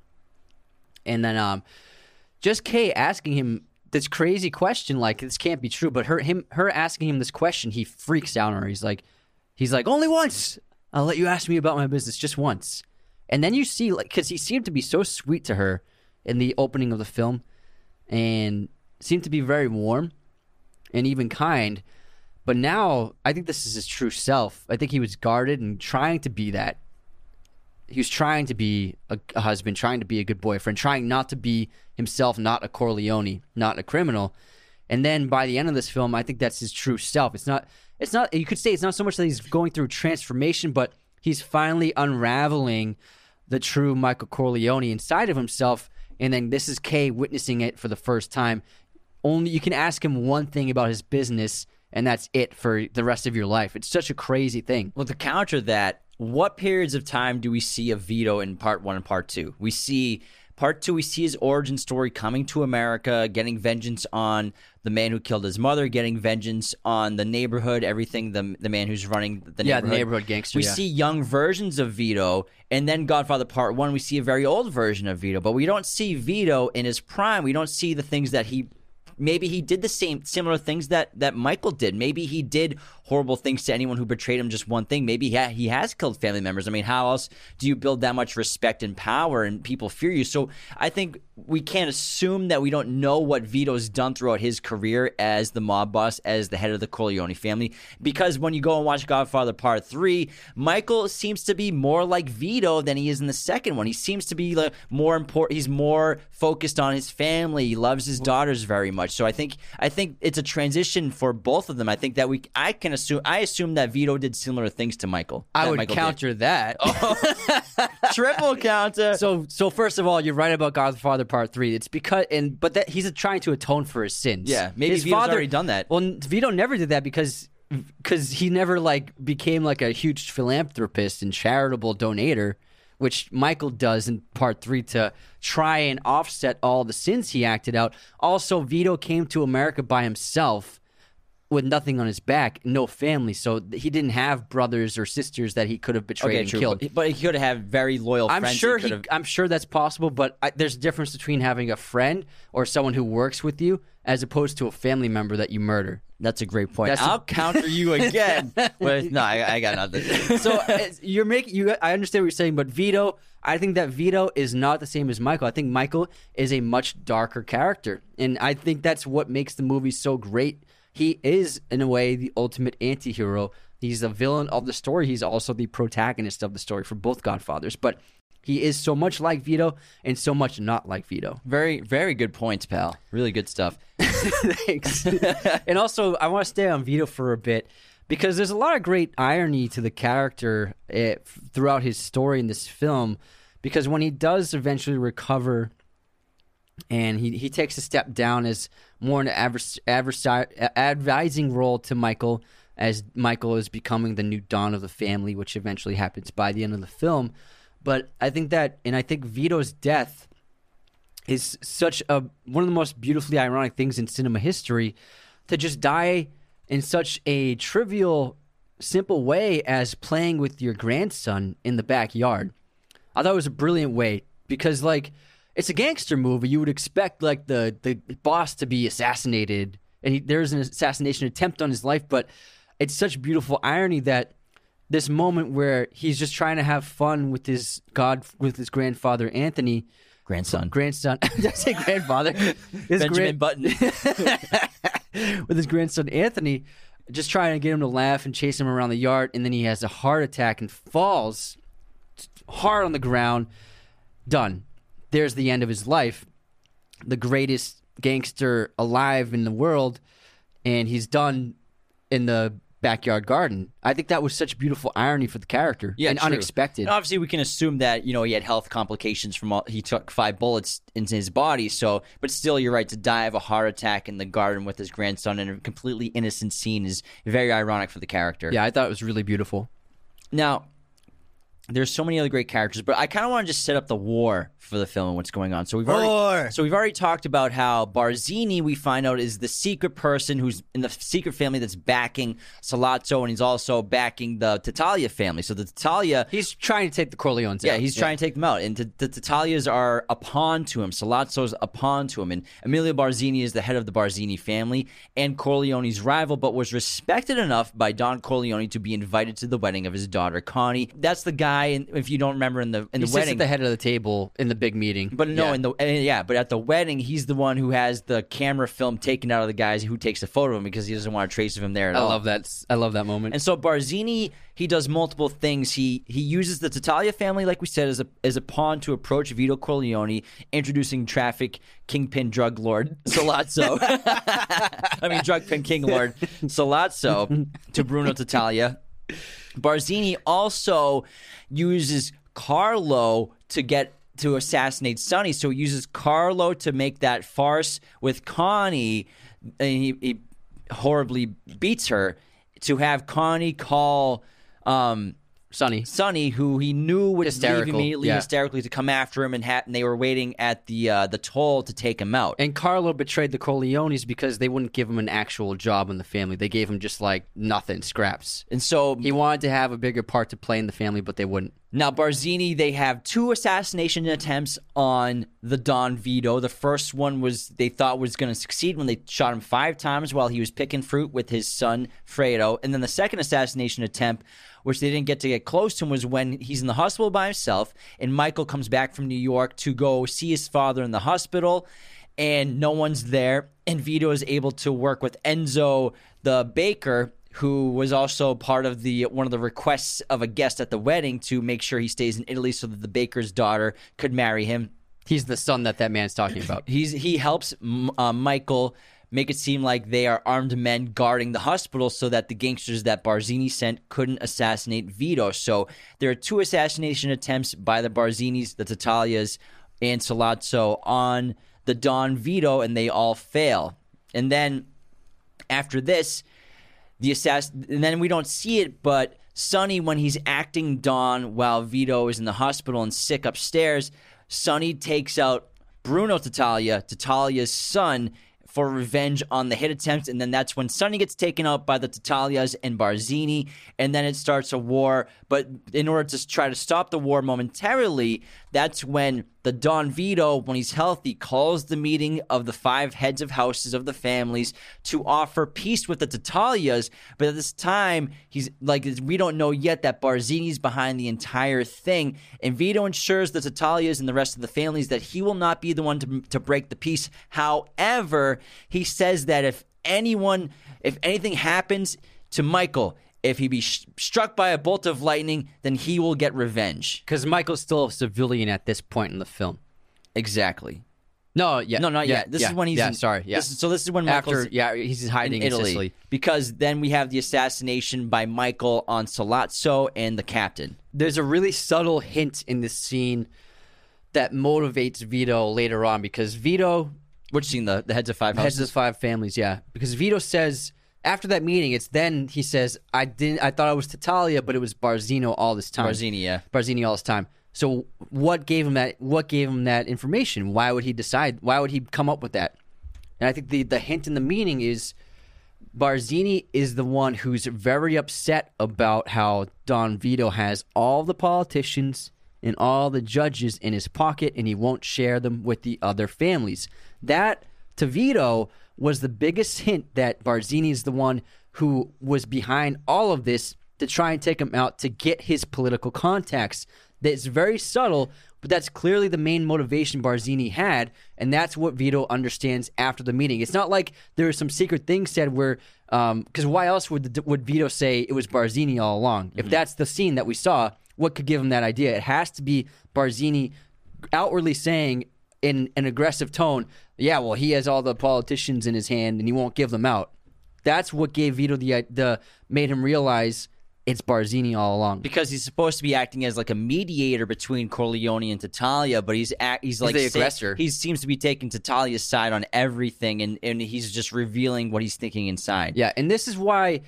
and then um, just Kay asking him this crazy question, like this can't be true, but her him her asking him this question, he freaks out on her. He's like, he's like, only once. I'll let you ask me about my business just once, and then you see like because he seemed to be so sweet to her in the opening of the film, and seemed to be very warm and even kind. But now I think this is his true self. I think he was guarded and trying to be that. He was trying to be a, a husband, trying to be a good boyfriend, trying not to be himself, not a Corleone, not a criminal. And then by the end of this film, I think that's his true self. It's not. It's not. You could say it's not so much that he's going through transformation, but he's finally unraveling the true Michael Corleone inside of himself. And then this is Kay witnessing it for the first time. Only you can ask him one thing about his business, and that's it for the rest of your life. It's such a crazy thing. Well, to counter that, what periods of time do we see a Vito in part one and part two? We see part two, we see his origin story coming to America, getting vengeance on the man who killed his mother, getting vengeance on the neighborhood, everything, the, the man who's running the Yeah, the neighborhood. neighborhood gangster, We yeah. see young versions of Vito, and then Godfather Part One, we see a very old version of Vito, but we don't see Vito in his prime. We don't see the things that he maybe he did the same similar things that that Michael did. Maybe he did horrible things to anyone who betrayed him. Just one thing. Maybe he, ha- he has killed family members. I mean, how else do you build that much respect and power and people fear you? So I think we can't assume that we don't know what Vito's done throughout his career as the mob boss, as the head of the Corleone family. Because when you go and watch Godfather Part Three, Michael seems to be more like Vito than he is in the second one. He seems to be like more important. He's more focused on his family. He loves his daughters very much. So I think I think it's a transition for both of them. I think that we I can assume I assume that Vito did similar things to Michael. I would Michael did. counter that. *laughs* Oh. *laughs* triple counter. So, so first of all, you're right about Godfather Part Three. It's because, and but that he's trying to atone for his sins. Yeah, maybe his Vito's already done that. Well, Vito never did that because because he never like became like a huge philanthropist and charitable donator. which Michael does in part three to try and offset all the sins he acted out. Also, Vito came to America by himself with nothing on his back, no family, so he didn't have brothers or sisters that he could have betrayed Okay, and true. killed. But, he could have very loyal I'm friends. sure he he. I'm sure that's possible, but I, there's a difference between having a friend or someone who works with you as opposed to a family member that you murder. That's a great point. That's a- I'll counter you *laughs* again. but no, I, I got nothing. *laughs* so you're making you. I understand what you're saying, but Vito, I think that Vito is not the same as Michael. I think Michael is a much darker character, and I think that's what makes the movie so great. He is, in a way, the ultimate anti-hero. He's the villain of the story. He's also the protagonist of the story for both Godfathers. But he is so much like Vito and so much not like Vito. Very, very good points, pal. Really good stuff. *laughs* Thanks. *laughs* and also, I want to stay on Vito for a bit because there's a lot of great irony to the character eh, throughout his story in this film. Because when he does eventually recover and he, he takes a step down as more an advers- advising role to Michael as Michael is becoming the new Don of the family, which eventually happens by the end of the film. But I think that, and I think Vito's death is such a one of the most beautifully ironic things in cinema history to just die in such a trivial simple way as playing with your grandson in the backyard i thought it was a brilliant way because like it's a gangster movie you would expect like the the boss to be assassinated and he, there's an assassination attempt on his life but it's such beautiful irony that this moment where he's just trying to have fun with his god with his grandfather anthony Grandson. grandson. *laughs* Did I say grandfather? *laughs* His Benjamin grand- Button. *laughs* with his grandson Anthony, just trying to get him to laugh and chase him around the yard, and then he has a heart attack and falls hard on the ground. Done. There's the end of his life. The greatest gangster alive in the world, and he's done in the backyard garden. I think that was such beautiful irony for the character Yeah, and true. unexpected. And obviously, we can assume that you know he had health complications from all, he took five bullets into his body. So, but still, you're right to die of a heart attack in the garden with his grandson in a completely innocent scene is very ironic for the character. Yeah, I thought it was really beautiful. Now, there's so many other great characters, but I kind of want to just set up the war for the film and what's going on. So we've already, War! so we've already talked about how Barzini, we find out, is the secret person who's in the secret family that's backing Sollozzo, and he's also backing the Tattaglia family. So the Tattaglia, He's trying to take the Corleones yeah, out. he's trying to take them out, and t- the Tattaglias are a pawn to him. Sollozzo's a pawn to him, and Emilio Barzini is the head of the Barzini family and Corleone's rival, but was respected enough by Don Corleone to be invited to the wedding of his daughter Connie. That's the guy, and if you don't remember, in the in He the sits wedding, at the head of the table in the big meeting. but no, Yeah. in the uh, yeah, but at the wedding, he's the one who has the camera film taken out of the guys who takes a photo of him because he doesn't want a trace of him there I all. love that. I love that moment. And so Barzini, he does multiple things. He he uses the Tattaglia family, like we said, as a as a pawn to approach Vito Corleone, introducing traffic kingpin drug lord *laughs* Sollozzo. *laughs* I mean, drug pin king lord Sollozzo *laughs* to Bruno Tattaglia. Barzini also uses Carlo to get to assassinate Sonny. So he uses Carlo to make that farce with Connie, and he, he horribly beats her to have Connie call um, Sonny. Sonny, who he knew would leave immediately yeah. hysterically to come after him, and, ha- and they were waiting at the uh, the toll to take him out. And Carlo betrayed the Corleones because they wouldn't give him an actual job in the family. They gave him just like nothing, scraps. And so He wanted to have a bigger part to play in the family, but they wouldn't. Now, Barzini, they have two assassination attempts on the Don Vito. The first one was they thought was going to succeed when they shot him five times while he was picking fruit with his son Fredo. And then the second assassination attempt, which they didn't get to get close to him, was when he's in the hospital by himself, and Michael comes back from New York to go see his father in the hospital, and no one's there. And Vito is able to work with Enzo, the baker, who was also part of the one of the requests of a guest at the wedding to make sure he stays in Italy so that the baker's daughter could marry him. He's the son that that man's talking about. He's he helps uh, Michael make it seem like they are armed men guarding the hospital so that the gangsters that Barzini sent couldn't assassinate Vito. So there are two assassination attempts by the Barzinis, the Tattaglias, and Sollozzo on the Don Vito, and they all fail. And then after this, the assass and then we don't see it, but Sonny, when he's acting Don while Vito is in the hospital and sick upstairs, Sonny takes out Bruno Tattaglia, Tattaglia's son, for revenge on the hit attempt, and then that's when Sonny gets taken out by the Tattaglias and Barzini, and then it starts a war. But in order to try to stop the war momentarily, that's when the Don Vito, when he's healthy, calls the meeting of the five heads of houses of the families to offer peace with the Tattaglias. But at this time, he's like, we don't know yet that Barzini's behind the entire thing. And Vito ensures the Tattaglias and the rest of the families that he will not be the one to, to break the peace. However, he says that if anyone, if anything happens to Michael, if he be sh- struck by a bolt of lightning, then he will get revenge. Because Michael's still a civilian at this point in the film. Exactly. No, yeah, No, not yeah, yet. This yeah, is when he's yeah, in, sorry, yeah. This is, so this is when Michael's After, yeah, he's hiding in in, Italy, Sicily. because then we have the assassination by Michael on Sollozzo and the captain. There's a really subtle hint in this scene that motivates Vito later on because Vito Which scene? The the heads of five heads of five families, yeah. Because Vito says after that meeting, it's then he says, "I didn't. I thought I was Tattaglia, but it was Barzino all this time. Barzini, yeah. Barzini all this time." So what gave him that? What gave him that information? Why would he decide? Why would he come up with that? And I think the the hint in the meaning is Barzini is the one who's very upset about how Don Vito has all the politicians and all the judges in his pocket and he won't share them with the other families. That to Vito was the biggest hint that Barzini is the one who was behind all of this to try and take him out to get his political contacts. That's very subtle, but that's clearly the main motivation Barzini had, and that's what Vito understands after the meeting. It's not like there was some secret thing said where, um, because why else would the, would Vito say it was Barzini all along? If mm-hmm. that's the scene that we saw, what could give him that idea? It has to be Barzini outwardly saying in an aggressive tone, "Yeah, well, he has all the politicians in his hand, and he won't give them out." That's what gave Vito the uh, the made him realize it's Barzini all along. because he's supposed to be acting as like a mediator between Corleone and Tattaglia, but he's act, he's like the aggressor. he seems to be taking Tattaglia's side on everything, and and he's just revealing what he's thinking inside. Yeah, and this is why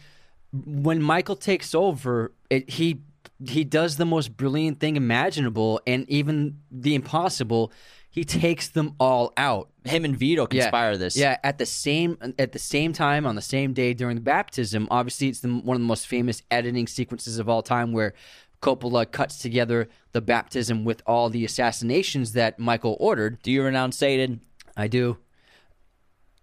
when Michael takes over, it, he he does the most brilliant thing imaginable, and even the impossible. He takes them all out. Him and Vito conspire this. Yeah, at the same at the same time on the same day during the baptism. Obviously, it's the, one of the most famous editing sequences of all time, where Coppola cuts together the baptism with all the assassinations that Michael ordered. Do you renounce Satan? I do.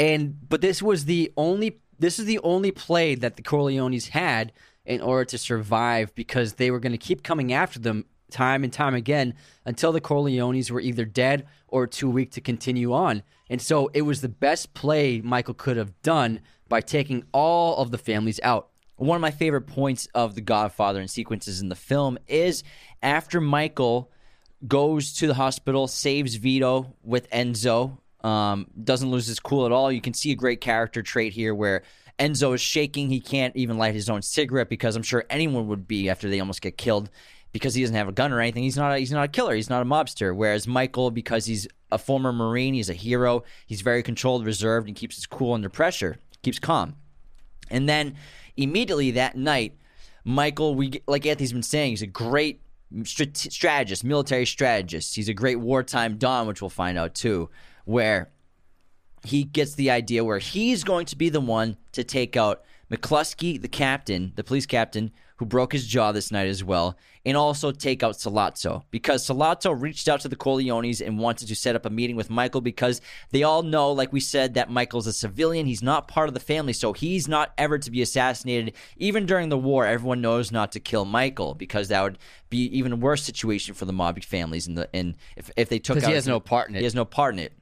And but this was the only this is the only play that the Corleones had in order to survive because they were going to keep coming after them time and time again until the Corleones were either dead or too weak to continue on. And so it was the best play Michael could have done by taking all of the families out. One of my favorite points of The Godfather and sequences in the film is after Michael goes to the hospital, saves Vito with Enzo, um, doesn't lose his cool at all. You can see a great character trait here where Enzo is shaking. He can't even light his own cigarette because I'm sure anyone would be after they almost get killed because he doesn't have a gun or anything. He's not a, he's not a killer. He's not a mobster. Whereas Michael, because he's a former Marine, he's a hero. He's very controlled, reserved, and keeps his cool under pressure. Keeps calm. And then immediately that night, Michael, we like Anthony's been saying, he's a great strat- strategist, military strategist. He's a great wartime don, which we'll find out too, where he gets the idea where he's going to be the one to take out McCluskey, the captain, the police captain, who broke his jaw this night as well, and also take out Sollozzo because Sollozzo reached out to the Corleones and wanted to set up a meeting with Michael because they all know, like we said, that Michael's a civilian. He's not part of the family, so he's not ever to be assassinated. Even during the war, everyone knows not to kill Michael because that would be even worse situation for the mob families. And the and if, if they took out he has no part in it. he has no part in it.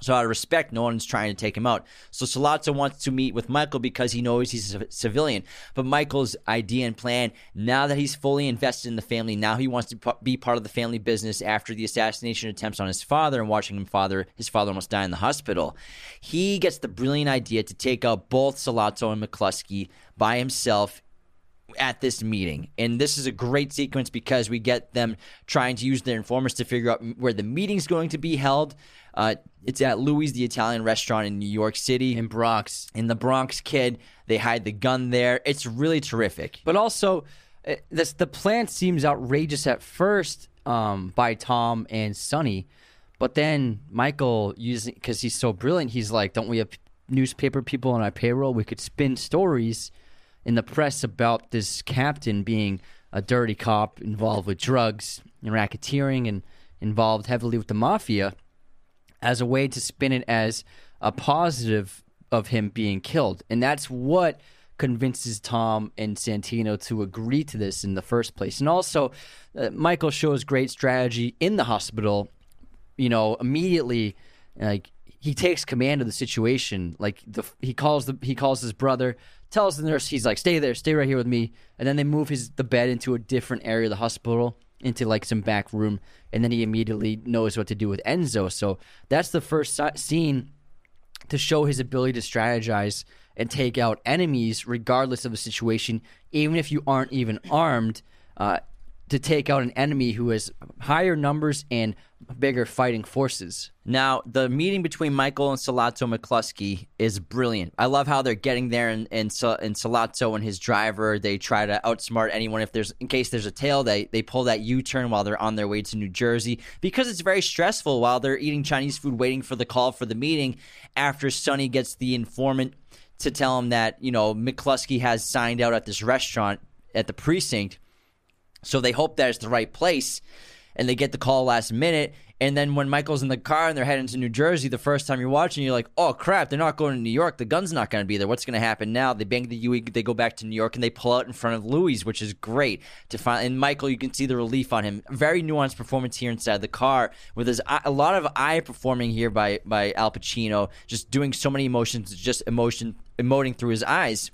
So out of respect, no one's trying to take him out. So Sollozzo wants to meet with Michael because he knows he's a civilian. But Michael's idea and plan, now that he's fully invested in the family, now he wants to be part of the family business after the assassination attempts on his father and watching him father his father almost die in the hospital. He gets the brilliant idea to take out both Sollozzo and McCluskey by himself at this meeting. And this is a great sequence because we get them trying to use their informers to figure out where the meeting's going to be held. Uh, it's at Louis, the Italian restaurant in New York City. in Bronx. In the Bronx Kid, they hide the gun there. It's really terrific. But also, uh, this the plan seems outrageous at first um, by Tom and Sonny, but then Michael using because he's so brilliant, he's like, "Don't we have newspaper people on our payroll? We could spin stories in the press about this captain being a dirty cop involved with drugs and racketeering and involved heavily with the mafia." As a way to spin it as a positive of him being killed, and that's what convinces Tom and Santino to agree to this in the first place. And also, uh, Michael shows great strategy in the hospital. You know, immediately, like he takes command of the situation. Like the he calls the he calls his brother, tells the nurse he's like, "Stay there, stay right here with me." And then they move his the bed into a different area of the hospital into like some back room, and then he immediately knows what to do with Enzo. So that's the first scene to show his ability to strategize and take out enemies regardless of the situation, even if you aren't even armed. Uh, to take out an enemy who has higher numbers and bigger fighting forces. Now, the meeting between Michael and Sollozzo McCluskey is brilliant. I love how they're getting there, and and, and Sollozzo and his driver they try to outsmart anyone. If there's in case there's a tail, they they pull that U turn while they're on their way to New Jersey because it's very stressful while they're eating Chinese food, waiting for the call for the meeting. After Sonny gets the informant to tell him that you know McCluskey has signed out at this restaurant at the precinct so they hope that it's the right place and they get the call last minute. And then when Michael's in the car and they're heading to New Jersey, the first time you're watching, you're like, oh crap, they're not going to New York. The gun's not going to be there. What's going to happen now? They bang the UE, they go back to New York and they pull out in front of Louis, which is great to find. And Michael, you can see the relief on him. Very nuanced performance here inside the car with his a lot of eye performing here by by Al Pacino, just doing so many emotions, just emotion emoting through his eyes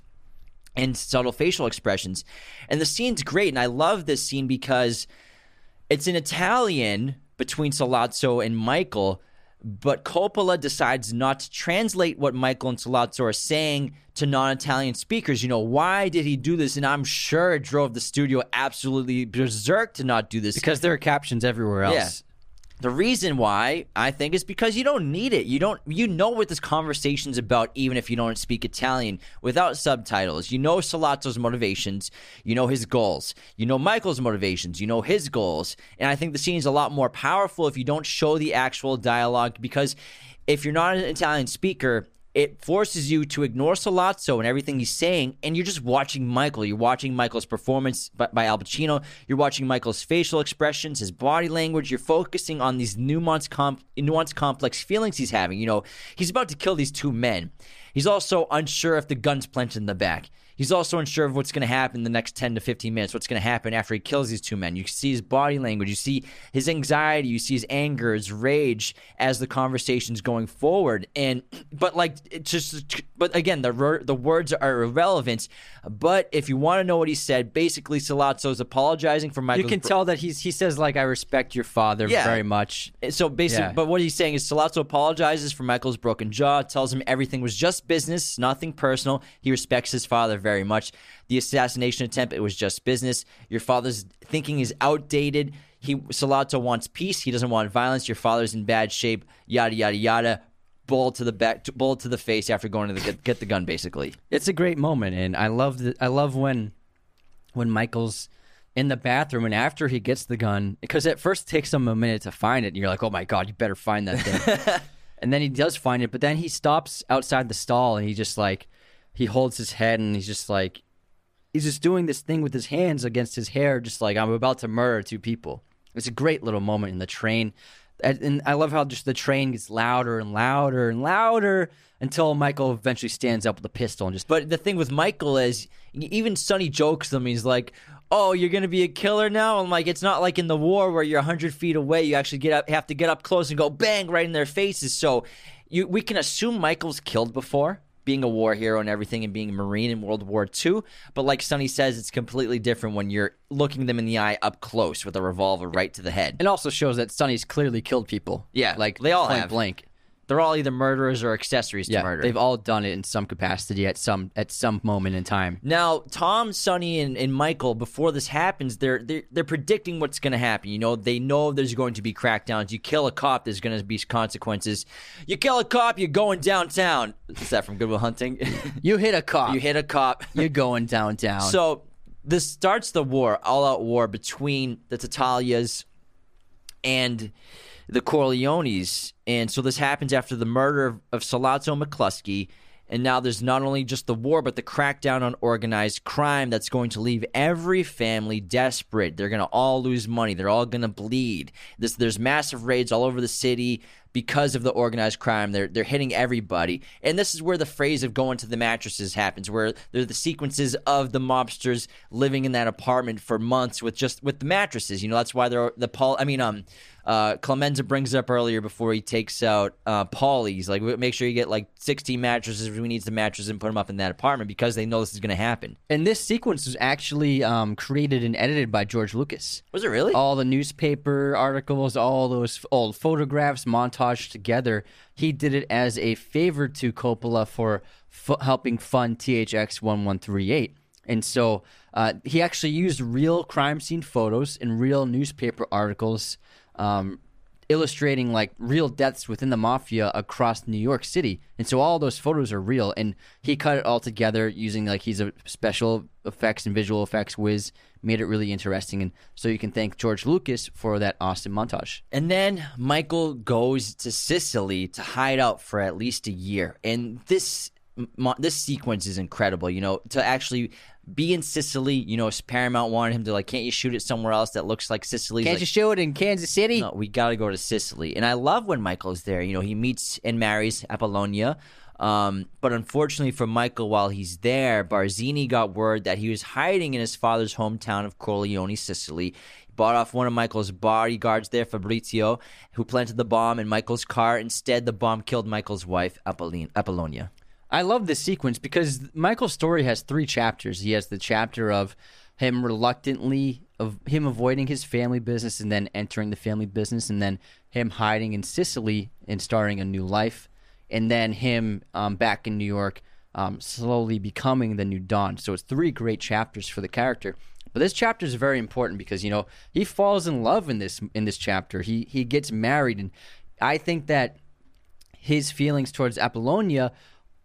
and subtle facial expressions. And the scene's great. And I love this scene because it's in Italian between Sollozzo and Michael, but Coppola decides not to translate what Michael and Sollozzo are saying to non Italian speakers. You know, why did he do this? And I'm sure it drove the studio absolutely berserk to not do this. Because there are captions everywhere else. Yeah. The reason why I think is because you don't need it. You don't you know what this conversation's about even if you don't speak Italian without subtitles. You know Sollozzo's motivations, you know his goals. You know Michael's motivations, you know his goals. And I think the scene is a lot more powerful if you don't show the actual dialogue because if you're not an Italian speaker, it forces you to ignore Sollozzo and everything he's saying, and you're just watching Michael. You're watching Michael's performance by, by, Al Pacino. You're watching Michael's facial expressions, his body language. You're focusing on these nuanced, comp- nuanced, complex feelings he's having. You know, he's about to kill these two men. He's also unsure if the gun's planted in the back. He's also unsure of what's going to happen in the next 10 to 15 minutes, what's going to happen after he kills these two men. You see his body language, you see his anxiety, you see his anger, his rage as the conversation's going forward. And, but like, it's just, but again, the, the words are irrelevant. But if you want to know what he said, basically, Sollozzo's apologizing for Michael. You can bro- tell that he's, he says, like, I respect your father yeah. very much. So basically, yeah. but what he's saying is Sollozzo apologizes for Michael's broken jaw, tells him everything was just business, nothing personal. He respects his father very much. The assassination attempt, it was just business. Your father's thinking is outdated. He Sollozzo wants peace. He doesn't want violence. Your father's in bad shape. Yada yada yada. Bullet to the back, bullet to the face after going to the, get, get the gun. Basically, it's a great moment, and I love the, I love when when Michael's in the bathroom and after he gets the gun because at first it takes him a minute to find it and you're like oh my god you better find that thing *laughs* and then he does find it but then he stops outside the stall and he just like he holds his head and he's just like he's just doing this thing with his hands against his hair, just like I'm about to murder two people. It's a great little moment in the train. And I love how just the train gets louder and louder and louder until Michael eventually stands up with a pistol and just. But the thing with Michael is, even Sonny jokes them. He's like, "Oh, you're gonna be a killer now." I'm like, it's not like in the war where you're hundred feet away. You actually get up, have to get up close and go bang right in their faces. So, you we can assume Michael's killed before being a war hero and everything and being a Marine in World War II. But like Sonny says, it's completely different when you're looking them in the eye up close with a revolver right to the head. It also shows that Sonny's clearly killed people. Yeah, like they all point have. blank. They're all either murderers or accessories to yeah, murder. They've all done it in some capacity at some at some moment in time. Now, Tom, Sonny, and, and Michael, before this happens, they're they're, they're predicting what's going to happen. You know, they know there's going to be crackdowns. You kill a cop, there's going to be consequences. You kill a cop, you're going downtown. Is that from Good Will Hunting? *laughs* you hit a cop. You hit a cop. *laughs* You're going downtown. So this starts the war, all out war between the Tattaglias and the Corleones. And so this happens after the murder of, of Sollozzo McCluskey. And now there's not only just the war, but the crackdown on organized crime that's going to leave every family desperate. They're going to all lose money. They're all going to bleed. This, there's massive raids all over the city because of the organized crime. They're they're hitting everybody, and this is where the phrase of going to the mattresses happens, where there's the sequences of the mobsters living in that apartment for months with just with the mattresses. You know, that's why they're the Paul. I mean, um, uh, Clemenza brings up earlier before he takes out uh, Paulie's. Like, make sure you get like 16 mattresses. We need the mattresses and put them up in that apartment because they know this is going to happen. And this sequence was actually um, created and edited by George Lucas. Was it really? All the newspaper articles, all those old photographs montaged together. He did it as a favor to Coppola for f- helping fund THX 1138. And so uh, he actually used real crime scene photos and real newspaper articles um, illustrating like real deaths within the mafia across New York City. And so all those photos are real. And he cut it all together using like he's a special effects and visual effects whiz, made it really interesting. And so you can thank George Lucas for that awesome montage. And then Michael goes to Sicily to hide out for at least a year. And this this sequence is incredible. You know, to actually be in Sicily. You know, Paramount wanted him to like, can't you shoot it somewhere else that looks like Sicily? Can't like, you show it in Kansas City? No, we got to go to Sicily. And I love when Michael's there. You know, he meets and marries Apollonia. Um, but unfortunately for Michael, while he's there, Barzini got word that he was hiding in his father's hometown of Corleone, Sicily. He bought off one of Michael's bodyguards there, Fabrizio, who planted the bomb in Michael's car. Instead, the bomb killed Michael's wife, Apollonia. I love this sequence because Michael's story has three chapters. He has the chapter of him reluctantly of him avoiding his family business and then entering the family business, and then him hiding in Sicily and starting a new life, and then him um, back in New York, um, slowly becoming the new Don. So it's three great chapters for the character. But this chapter is very important because you know he falls in love in this in this chapter. He he gets married, and I think that his feelings towards Apollonia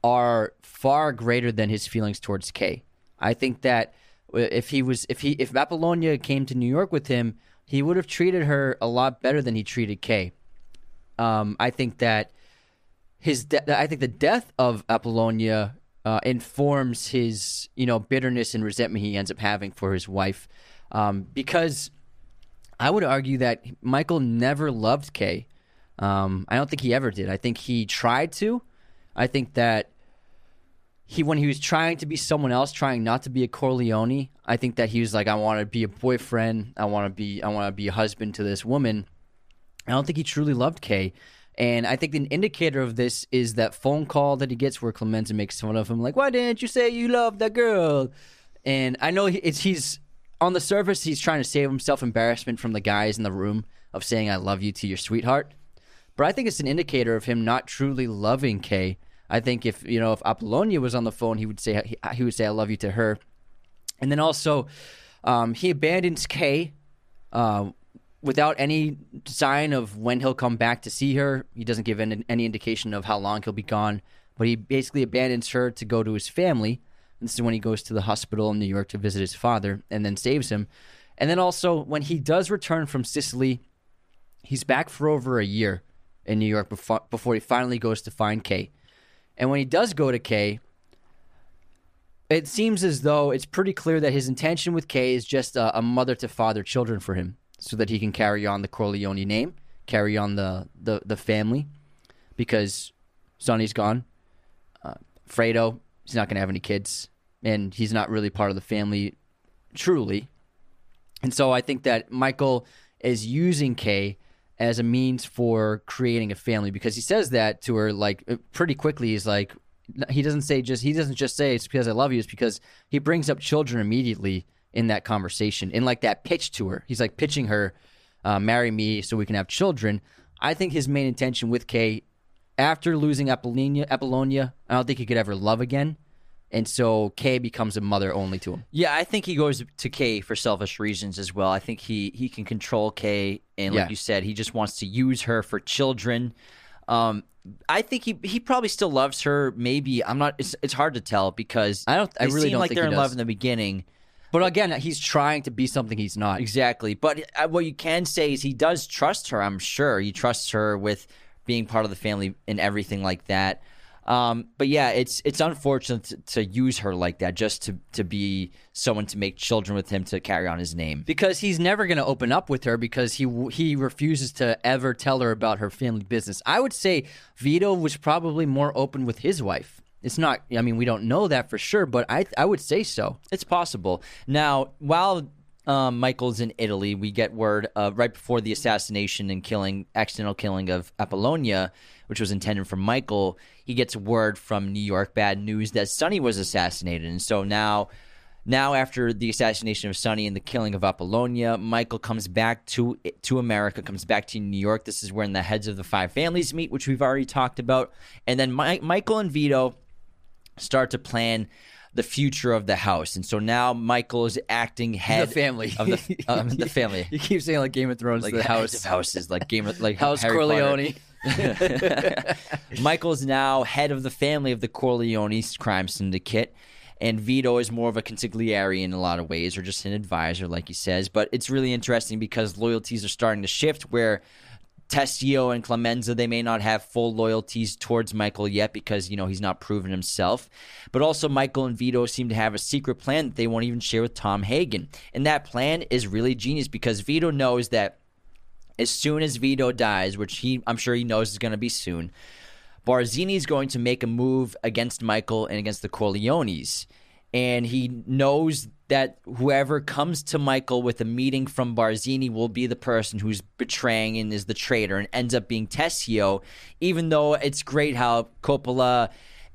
are far greater than his feelings towards Kay. I think that if he was if he if Apollonia came to New York with him, he would have treated her a lot better than he treated Kay. Um, I think that his de- I think the death of Apollonia uh, informs his you know bitterness and resentment he ends up having for his wife, um, because I would argue that Michael never loved Kay. Um, I don't think he ever did. I think he tried to. I think that he when he was trying to be someone else, trying not to be a Corleone, I think that he was like, I want to be a boyfriend, I want to be, I want to be a husband to this woman. I don't think he truly loved Kay. And I think an indicator of this is that phone call that he gets where Clemenza makes fun of him, like, "Why didn't you say you loved that girl?" And I know it's he's on the surface he's trying to save himself embarrassment from the guys in the room of saying "I love you" to your sweetheart, but I think it's an indicator of him not truly loving Kay I think if you know if Apollonia was on the phone, he would say he, he would say I love you to her, and then also um, he abandons Kay uh, without any sign of when he'll come back to see her. He doesn't give any, any indication of how long he'll be gone, but he basically abandons her to go to his family. This is when he goes to the hospital in New York to visit his father, and then saves him. And then also when he does return from Sicily, he's back for over a year in New York before, before he finally goes to find Kay. And when he does go to Kay, it seems as though it's pretty clear that his intention with Kay is just a, a mother to father children for him so that he can carry on the Corleone name, carry on the, the, the family because Sonny's gone. Uh, Fredo, he's not going to have any kids, and he's not really part of the family truly. And so I think that Michael is using Kay as a means for creating a family because he says that to her like uh, pretty quickly. He's like, he doesn't say just he doesn't just say it's because I love you. It's because he brings up children immediately in that conversation in like that pitch to her. He's like pitching her, uh, marry me so we can have children. I think his main intention with Kay, after losing Apollonia, Apollonia, I don't think he could ever love again and so Kay becomes a mother only to him. Yeah, I think he goes to Kay for selfish reasons as well. I think he he can control Kay, and like yeah. you said, he just wants to use her for children. Um, I think he he probably still loves her. Maybe I'm not. It's, it's hard to tell because I don't. I really don't like they're in love in the beginning. But again, he's trying to be something he's not. Exactly. But uh, what you can say is he does trust her, I'm sure. He trusts her with being part of the family and everything like that. Um, but yeah, it's it's unfortunate to, to, use her like that, just to to be someone to make children with him to carry on his name. Because he's never going to open up with her because he he refuses to ever tell her about her family business. I would say Vito was probably more open with his wife. It's not. I mean, we don't know that for sure, but I I would say so. It's possible. Now, while um, Michael's in Italy, we get word uh, right before the assassination and killing, accidental killing of Apollonia, which was intended for Michael. He gets word from New York, bad news that Sonny was assassinated, and so now. Now, after the assassination of Sonny and the killing of Apollonia, Michael comes back to to America, comes back to New York. This is when the heads of the five families meet, which we've already talked about. And then My- Michael and Vito start to plan the future of the house. And so now Michael is acting head the family of the *laughs* um, the family. You keep saying like Game of Thrones, like the house of houses, like Game of like House Harry Corleone. *laughs* Michael's now head of the family of the Corleone crime syndicate. And Vito is more of a consigliere in a lot of ways, or just an advisor, like he says. But it's really interesting because loyalties are starting to shift where Tessio and Clemenza, they may not have full loyalties towards Michael yet because, you know, he's not proven himself. But also, Michael and Vito seem to have a secret plan that they won't even share with Tom Hagen. And that plan is really genius because Vito knows that as soon as Vito dies, which he I'm sure he knows is going to be soon, Barzini is going to make a move against Michael and against the Corleones. And he knows that whoever comes to Michael with a meeting from Barzini will be the person who's betraying and is the traitor and ends up being Tessio, even though it's great how Coppola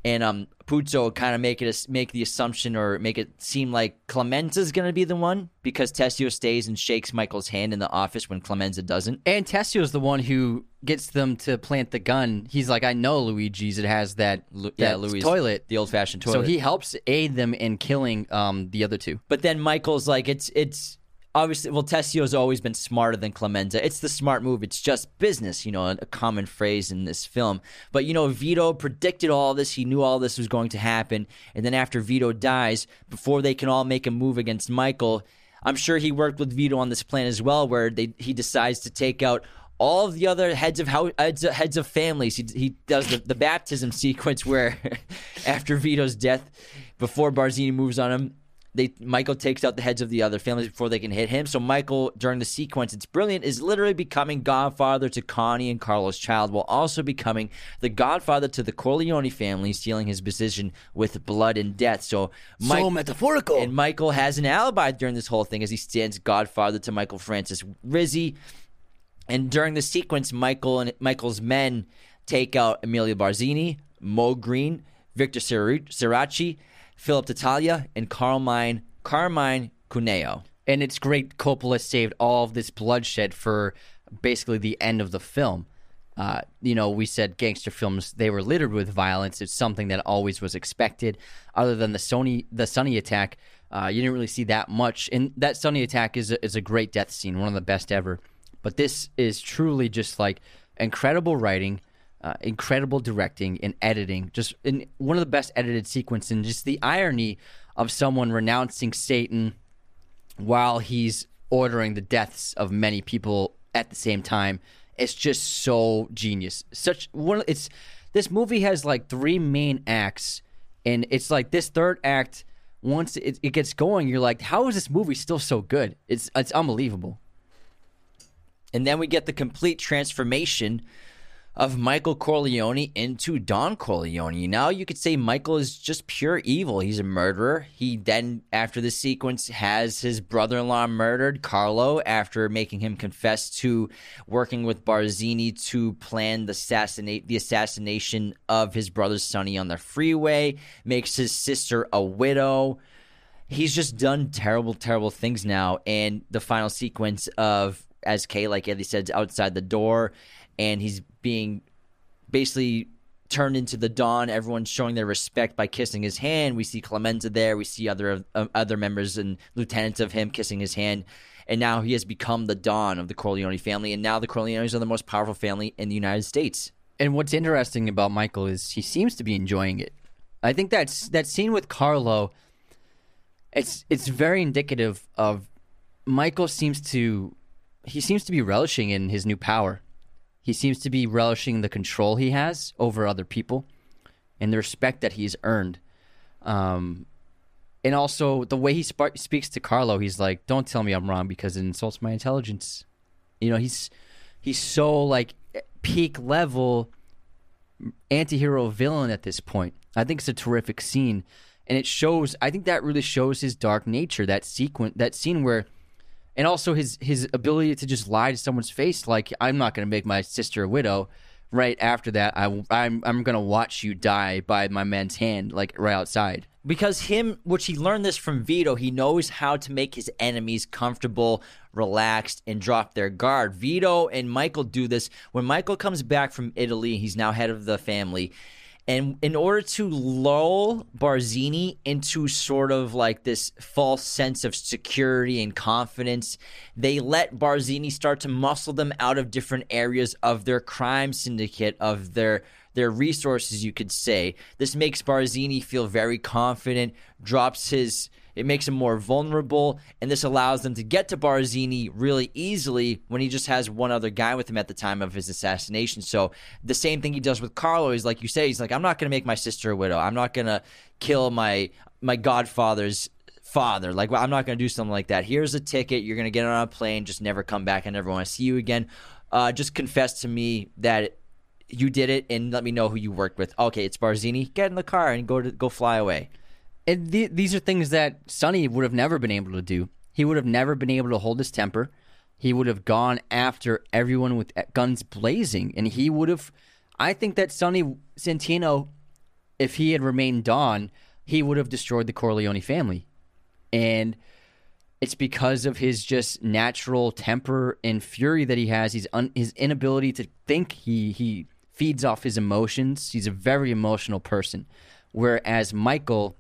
and um, Puzo kind of make it a, make the assumption or make it seem like Clemenza is going to be the one because Tessio stays and shakes Michael's hand in the office when Clemenza doesn't. And is the one who gets them to plant the gun. He's like, I know Luigi's. It has that, that yeah, Louis toilet, the old fashioned toilet. So he helps aid them in killing um, the other two. But then Michael's like, it's it's obviously, well, Tessio's always been smarter than Clemenza. It's the smart move. It's just business, you know, a common phrase in this film. But, you know, Vito predicted all this. He knew all this was going to happen. And then after Vito dies, before they can all make a move against Michael, I'm sure he worked with Vito on this plan as well, where they, he decides to take out all of the other heads of how, heads, of, heads of families. He, he does the, the baptism *laughs* sequence where *laughs* after Vito's death, before Barzini moves on him, they Michael takes out the heads of the other families before they can hit him. So Michael, during the sequence, it's brilliant, is literally becoming godfather to Connie and Carlo's Child, while also becoming the godfather to the Corleone family, stealing his position with blood and death. So, Mike, so metaphorical. And Michael has an alibi during this whole thing as he stands godfather to Michael Francis Rizzi. And during the sequence, Michael and Michael's men take out Emilio Barzini, Moe Greene, Victor Stracci Philip Tattaglia, and Carmine Carmine Cuneo. And it's great Coppola saved all of this bloodshed for basically the end of the film. Uh, you know, we said gangster films they were littered with violence. It's something that always was expected. Other than the Sonny the Sonny attack, uh, you didn't really see that much. And that Sonny attack is a, is a great death scene, one of the best ever. But this is truly just like incredible writing, uh, incredible directing and editing, just in one of the best edited sequences, and just the irony of someone renouncing Satan while he's ordering the deaths of many people at the same time. It's just so genius. Such one. It's this movie has like three main acts, and it's like this third act. Once it, it gets going, you're like, how is this movie still so good? It's it's unbelievable. And then we get the complete transformation of Michael Corleone into Don Corleone. Now you could say Michael is just pure evil. He's a murderer. He then, after the sequence, has his brother in law murdered, Carlo, after making him confess to working with Barzini to plan the assassinate the assassination of his brother Sonny on the freeway, makes his sister a widow. He's just done terrible, terrible things now. And the final sequence of as Kay, like Eddie said, outside the door and he's being basically turned into the Don. Everyone's showing their respect by kissing his hand. We see Clemenza there. We see other uh, other members and lieutenants of him kissing his hand. And now he has become the Don of the Corleone family. And now the Corleones are the most powerful family in the United States. And what's interesting about Michael is he seems to be enjoying it. I think that's that scene with Carlo it's it's very indicative of Michael seems to he seems to be relishing in his new power. He seems to be relishing the control he has over other people and the respect that he's earned. Um, and also the way he sp- speaks to Carlo, he's like, "Don't tell me I'm wrong because it insults my intelligence." You know, he's he's so like peak level anti-hero villain at this point. I think it's a terrific scene and it shows I think that really shows his dark nature that sequence that scene where and also his his ability to just lie to someone's face like I'm not going to make my sister a widow right after that I I'm I'm going to watch you die by my man's hand like right outside. Because him which he learned this from Vito he knows how to make his enemies comfortable relaxed and drop their guard. Vito and Michael do this. When Michael comes back from Italy he's now head of the family and in order to lull Barzini into sort of like this false sense of security and confidence, they let Barzini start to muscle them out of different areas of their crime syndicate, of their their resources, you could say. This makes Barzini feel very confident, drops his it makes him more vulnerable, and this allows them to get to Barzini really easily when he just has one other guy with him at the time of his assassination. So the same thing he does with Carlo is like you say, he's like, I'm not going to make my sister a widow. I'm not going to kill my my godfather's father. Like, well, I'm not going to do something like that. Here's a ticket. You're going to get on a plane. Just never come back. I never want to see you again. Uh, just confess to me that you did it and let me know who you worked with. Okay, it's Barzini. Get in the car and go to go fly away. And th- these are things that Sonny would have never been able to do. He would have never been able to hold his temper. He would have gone after everyone with guns blazing, and he would have. I think that Sonny Santino, if he had remained Don, he would have destroyed the Corleone family, and it's because of his just natural temper and fury that he has. He's un- his inability to think. He he feeds off his emotions. He's a very emotional person, whereas Michael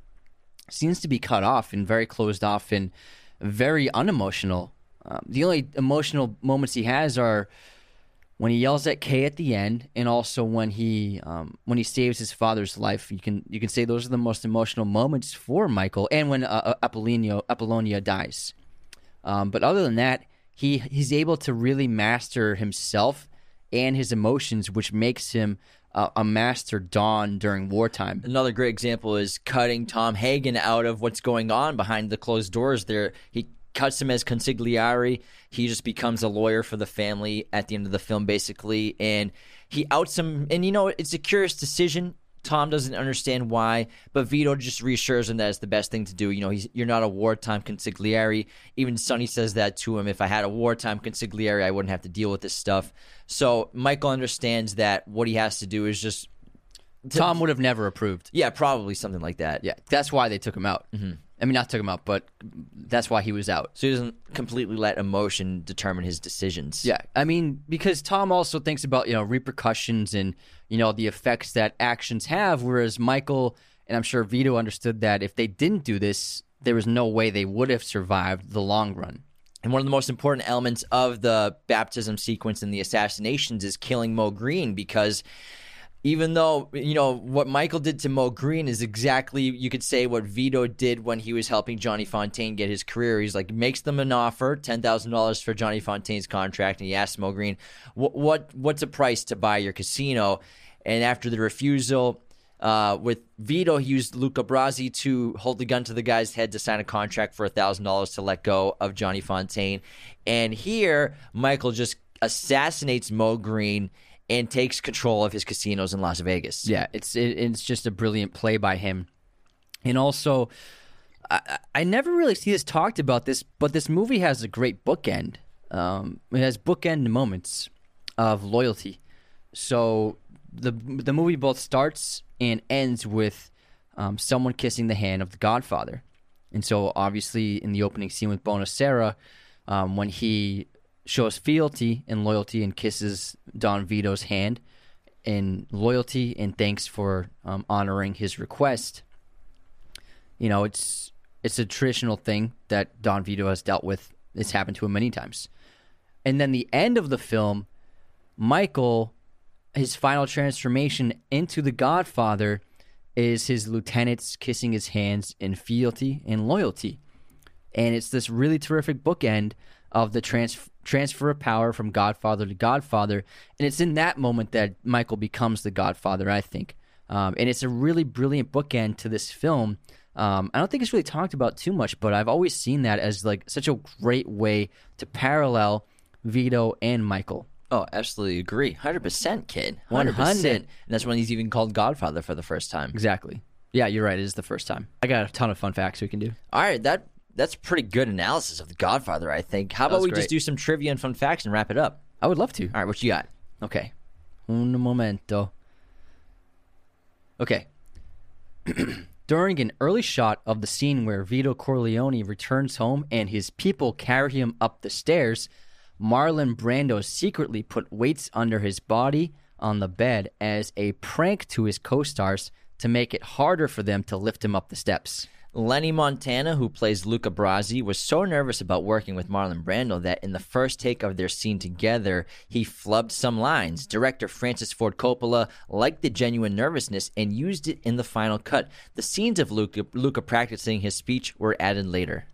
seems to be cut off and very closed off and very unemotional. Um, the only emotional moments he has are when he yells at Kay at the end, and also when he um, when he saves his father's life. You can you can say those are the most emotional moments for Michael, and when uh, Apollonia Apollonia dies. Um, but other than that, he he's able to really master himself and his emotions, which makes him uh, a master Don during wartime. Another great example is cutting Tom Hagen out of what's going on behind the closed doors. There, he cuts him as consigliere. He just becomes a lawyer for the family at the end of the film, basically, and he outs him. And you know, it's a curious decision. Tom doesn't understand why, but Vito just reassures him that it's the best thing to do. You know, he's, you're not a wartime consigliere. Even Sonny says that to him. If I had a wartime consigliere, I wouldn't have to deal with this stuff. So Michael understands that what he has to do is just. To, Tom would have never approved. Yeah, probably something like that. Yeah, that's why they took him out. Mm-hmm. I mean, not took him out, but that's why he was out. So he doesn't completely let emotion determine his decisions. Yeah, I mean, because Tom also thinks about you know repercussions and you know the effects that actions have, whereas Michael and I'm sure Vito understood that if they didn't do this, there was no way they would have survived the long run. And one of the most important elements of the baptism sequence and the assassinations is killing Moe Greene because even though you know what Michael did to Moe Greene is exactly you could say what Vito did when he was helping Johnny Fontane get his career. He's like makes them an offer, ten thousand dollars for Johnny Fontane's contract, and he asks Mo Green, "What what what's a price to buy your casino?" And after the refusal, uh, with Vito, he used Luca Brasi to hold the gun to the guy's head to sign a contract for thousand dollars to let go of Johnny Fontane. And here, Michael just assassinates Moe Greene and takes control of his casinos in Las Vegas. Yeah, it's it, it's just a brilliant play by him, and also. I, I never really see this talked about this, but this movie has a great bookend. Um, it has bookend moments of loyalty. So the the movie both starts and ends with um, someone kissing the hand of the Godfather, and so obviously in the opening scene with Bonasera, um, when he shows fealty and loyalty and kisses Don Vito's hand in loyalty and thanks for um, honoring his request. You know, it's it's a traditional thing that Don Vito has dealt with. It's happened to him many times. And then the end of the film, Michael, his final transformation into the Godfather, is his lieutenants kissing his hands in fealty and loyalty. And it's this really terrific bookend of the trans- transfer of power from Godfather to Godfather. And it's in that moment that Michael becomes the Godfather, I think. Um, and it's a really brilliant bookend to this film. Um, I don't think it's really talked about too much, but I've always seen that as like such a great way to parallel Vito and Michael. Oh, absolutely agree. 100%, kid. 100%. 100. And that's when he's even called Godfather for the first time. Exactly. Yeah, you're right. It is the first time. I got a ton of fun facts we can do. All right, that that's pretty good analysis of the Godfather, I think. How about we just do some trivia and fun facts and wrap it up? I would love to. All right, what you got? Okay. Un momento. Okay. *clears throat* During an early shot of the scene where Vito Corleone returns home and his people carry him up the stairs, Marlon Brando secretly put weights under his body on the bed as a prank to his co stars to make it harder for them to lift him up the steps. Lenny Montana, who plays Luca Brasi, was so nervous about working with Marlon Brando that in the first take of their scene together, he flubbed some lines. Director Francis Ford Coppola liked the genuine nervousness and used it in the final cut. The scenes of Luca, Luca practicing his speech were added later.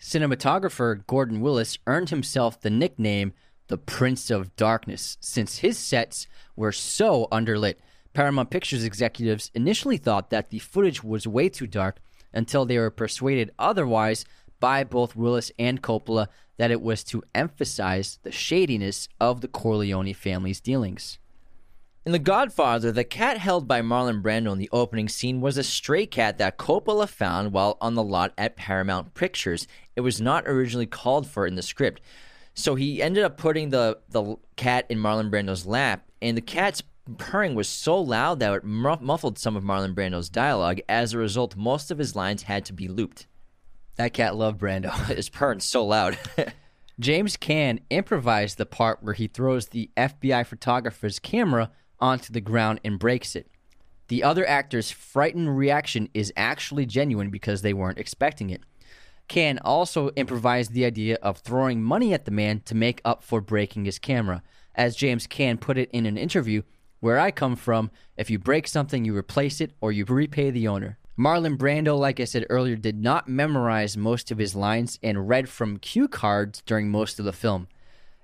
Cinematographer Gordon Willis earned himself the nickname the Prince of Darkness since his sets were so underlit. Paramount Pictures executives initially thought that the footage was way too dark until they were persuaded otherwise by both Willis and Coppola that it was to emphasize the shadiness of the Corleone family's dealings. In The Godfather, the cat held by Marlon Brando in the opening scene was a stray cat that Coppola found while on the lot at Paramount Pictures. It was not originally called for in the script. So he ended up putting the, the cat in Marlon Brando's lap, and the cat's purring was so loud that it muffled some of Marlon Brando's dialogue. As a result, most of his lines had to be looped. That cat loved Brando. *laughs* His purring so loud. *laughs* James Caan improvised the part where he throws the FBI photographer's camera onto the ground and breaks it. The other actor's frightened reaction is actually genuine because they weren't expecting it. Caan also improvised the idea of throwing money at the man to make up for breaking his camera. As James Caan put it in an interview, where I come from, if you break something, you replace it or you repay the owner. Marlon Brando, like I said earlier, did not memorize most of his lines and read from cue cards during most of the film.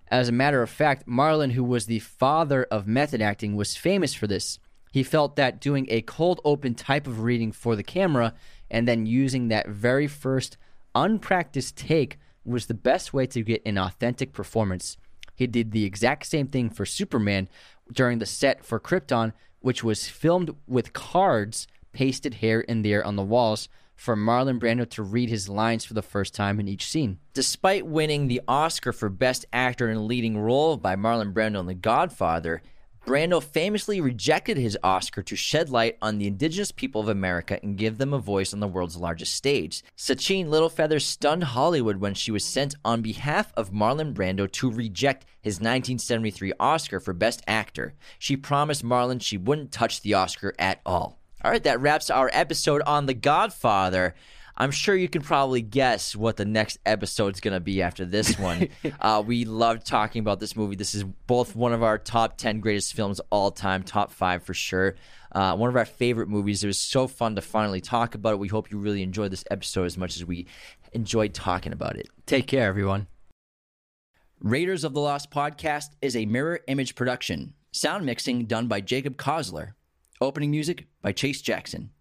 As a matter of fact, Marlon, who was the father of method acting, was famous for this. He felt that doing a cold open type of reading for the camera and then using that very first unpracticed take was the best way to get an authentic performance. He did the exact same thing for Superman during the set for Krypton, which was filmed with cards pasted here and there on the walls for Marlon Brando to read his lines for the first time in each scene. Despite winning the Oscar for Best Actor in a Leading Role by Marlon Brando in The Godfather, Brando famously rejected his Oscar to shed light on the indigenous people of America and give them a voice on the world's largest stage. Sacheen Littlefeather stunned Hollywood when she was sent on behalf of Marlon Brando to reject his 1973 Oscar for Best Actor. She promised Marlon she wouldn't touch the Oscar at all. All right, that wraps our episode on The Godfather. I'm sure you can probably guess what the next episode's going to be after this *laughs* one. uh, we loved talking about this movie. This is both one of our top 10 greatest films all time, top five for sure. Uh, one of our favorite movies. It was so fun to finally talk about it. We hope you really enjoyed this episode as much as we enjoyed talking about it. Take care, everyone. Raiders of the Lost podcast is a mirror image production. Sound mixing done by Jacob Kosler. Opening music by Chase Jackson.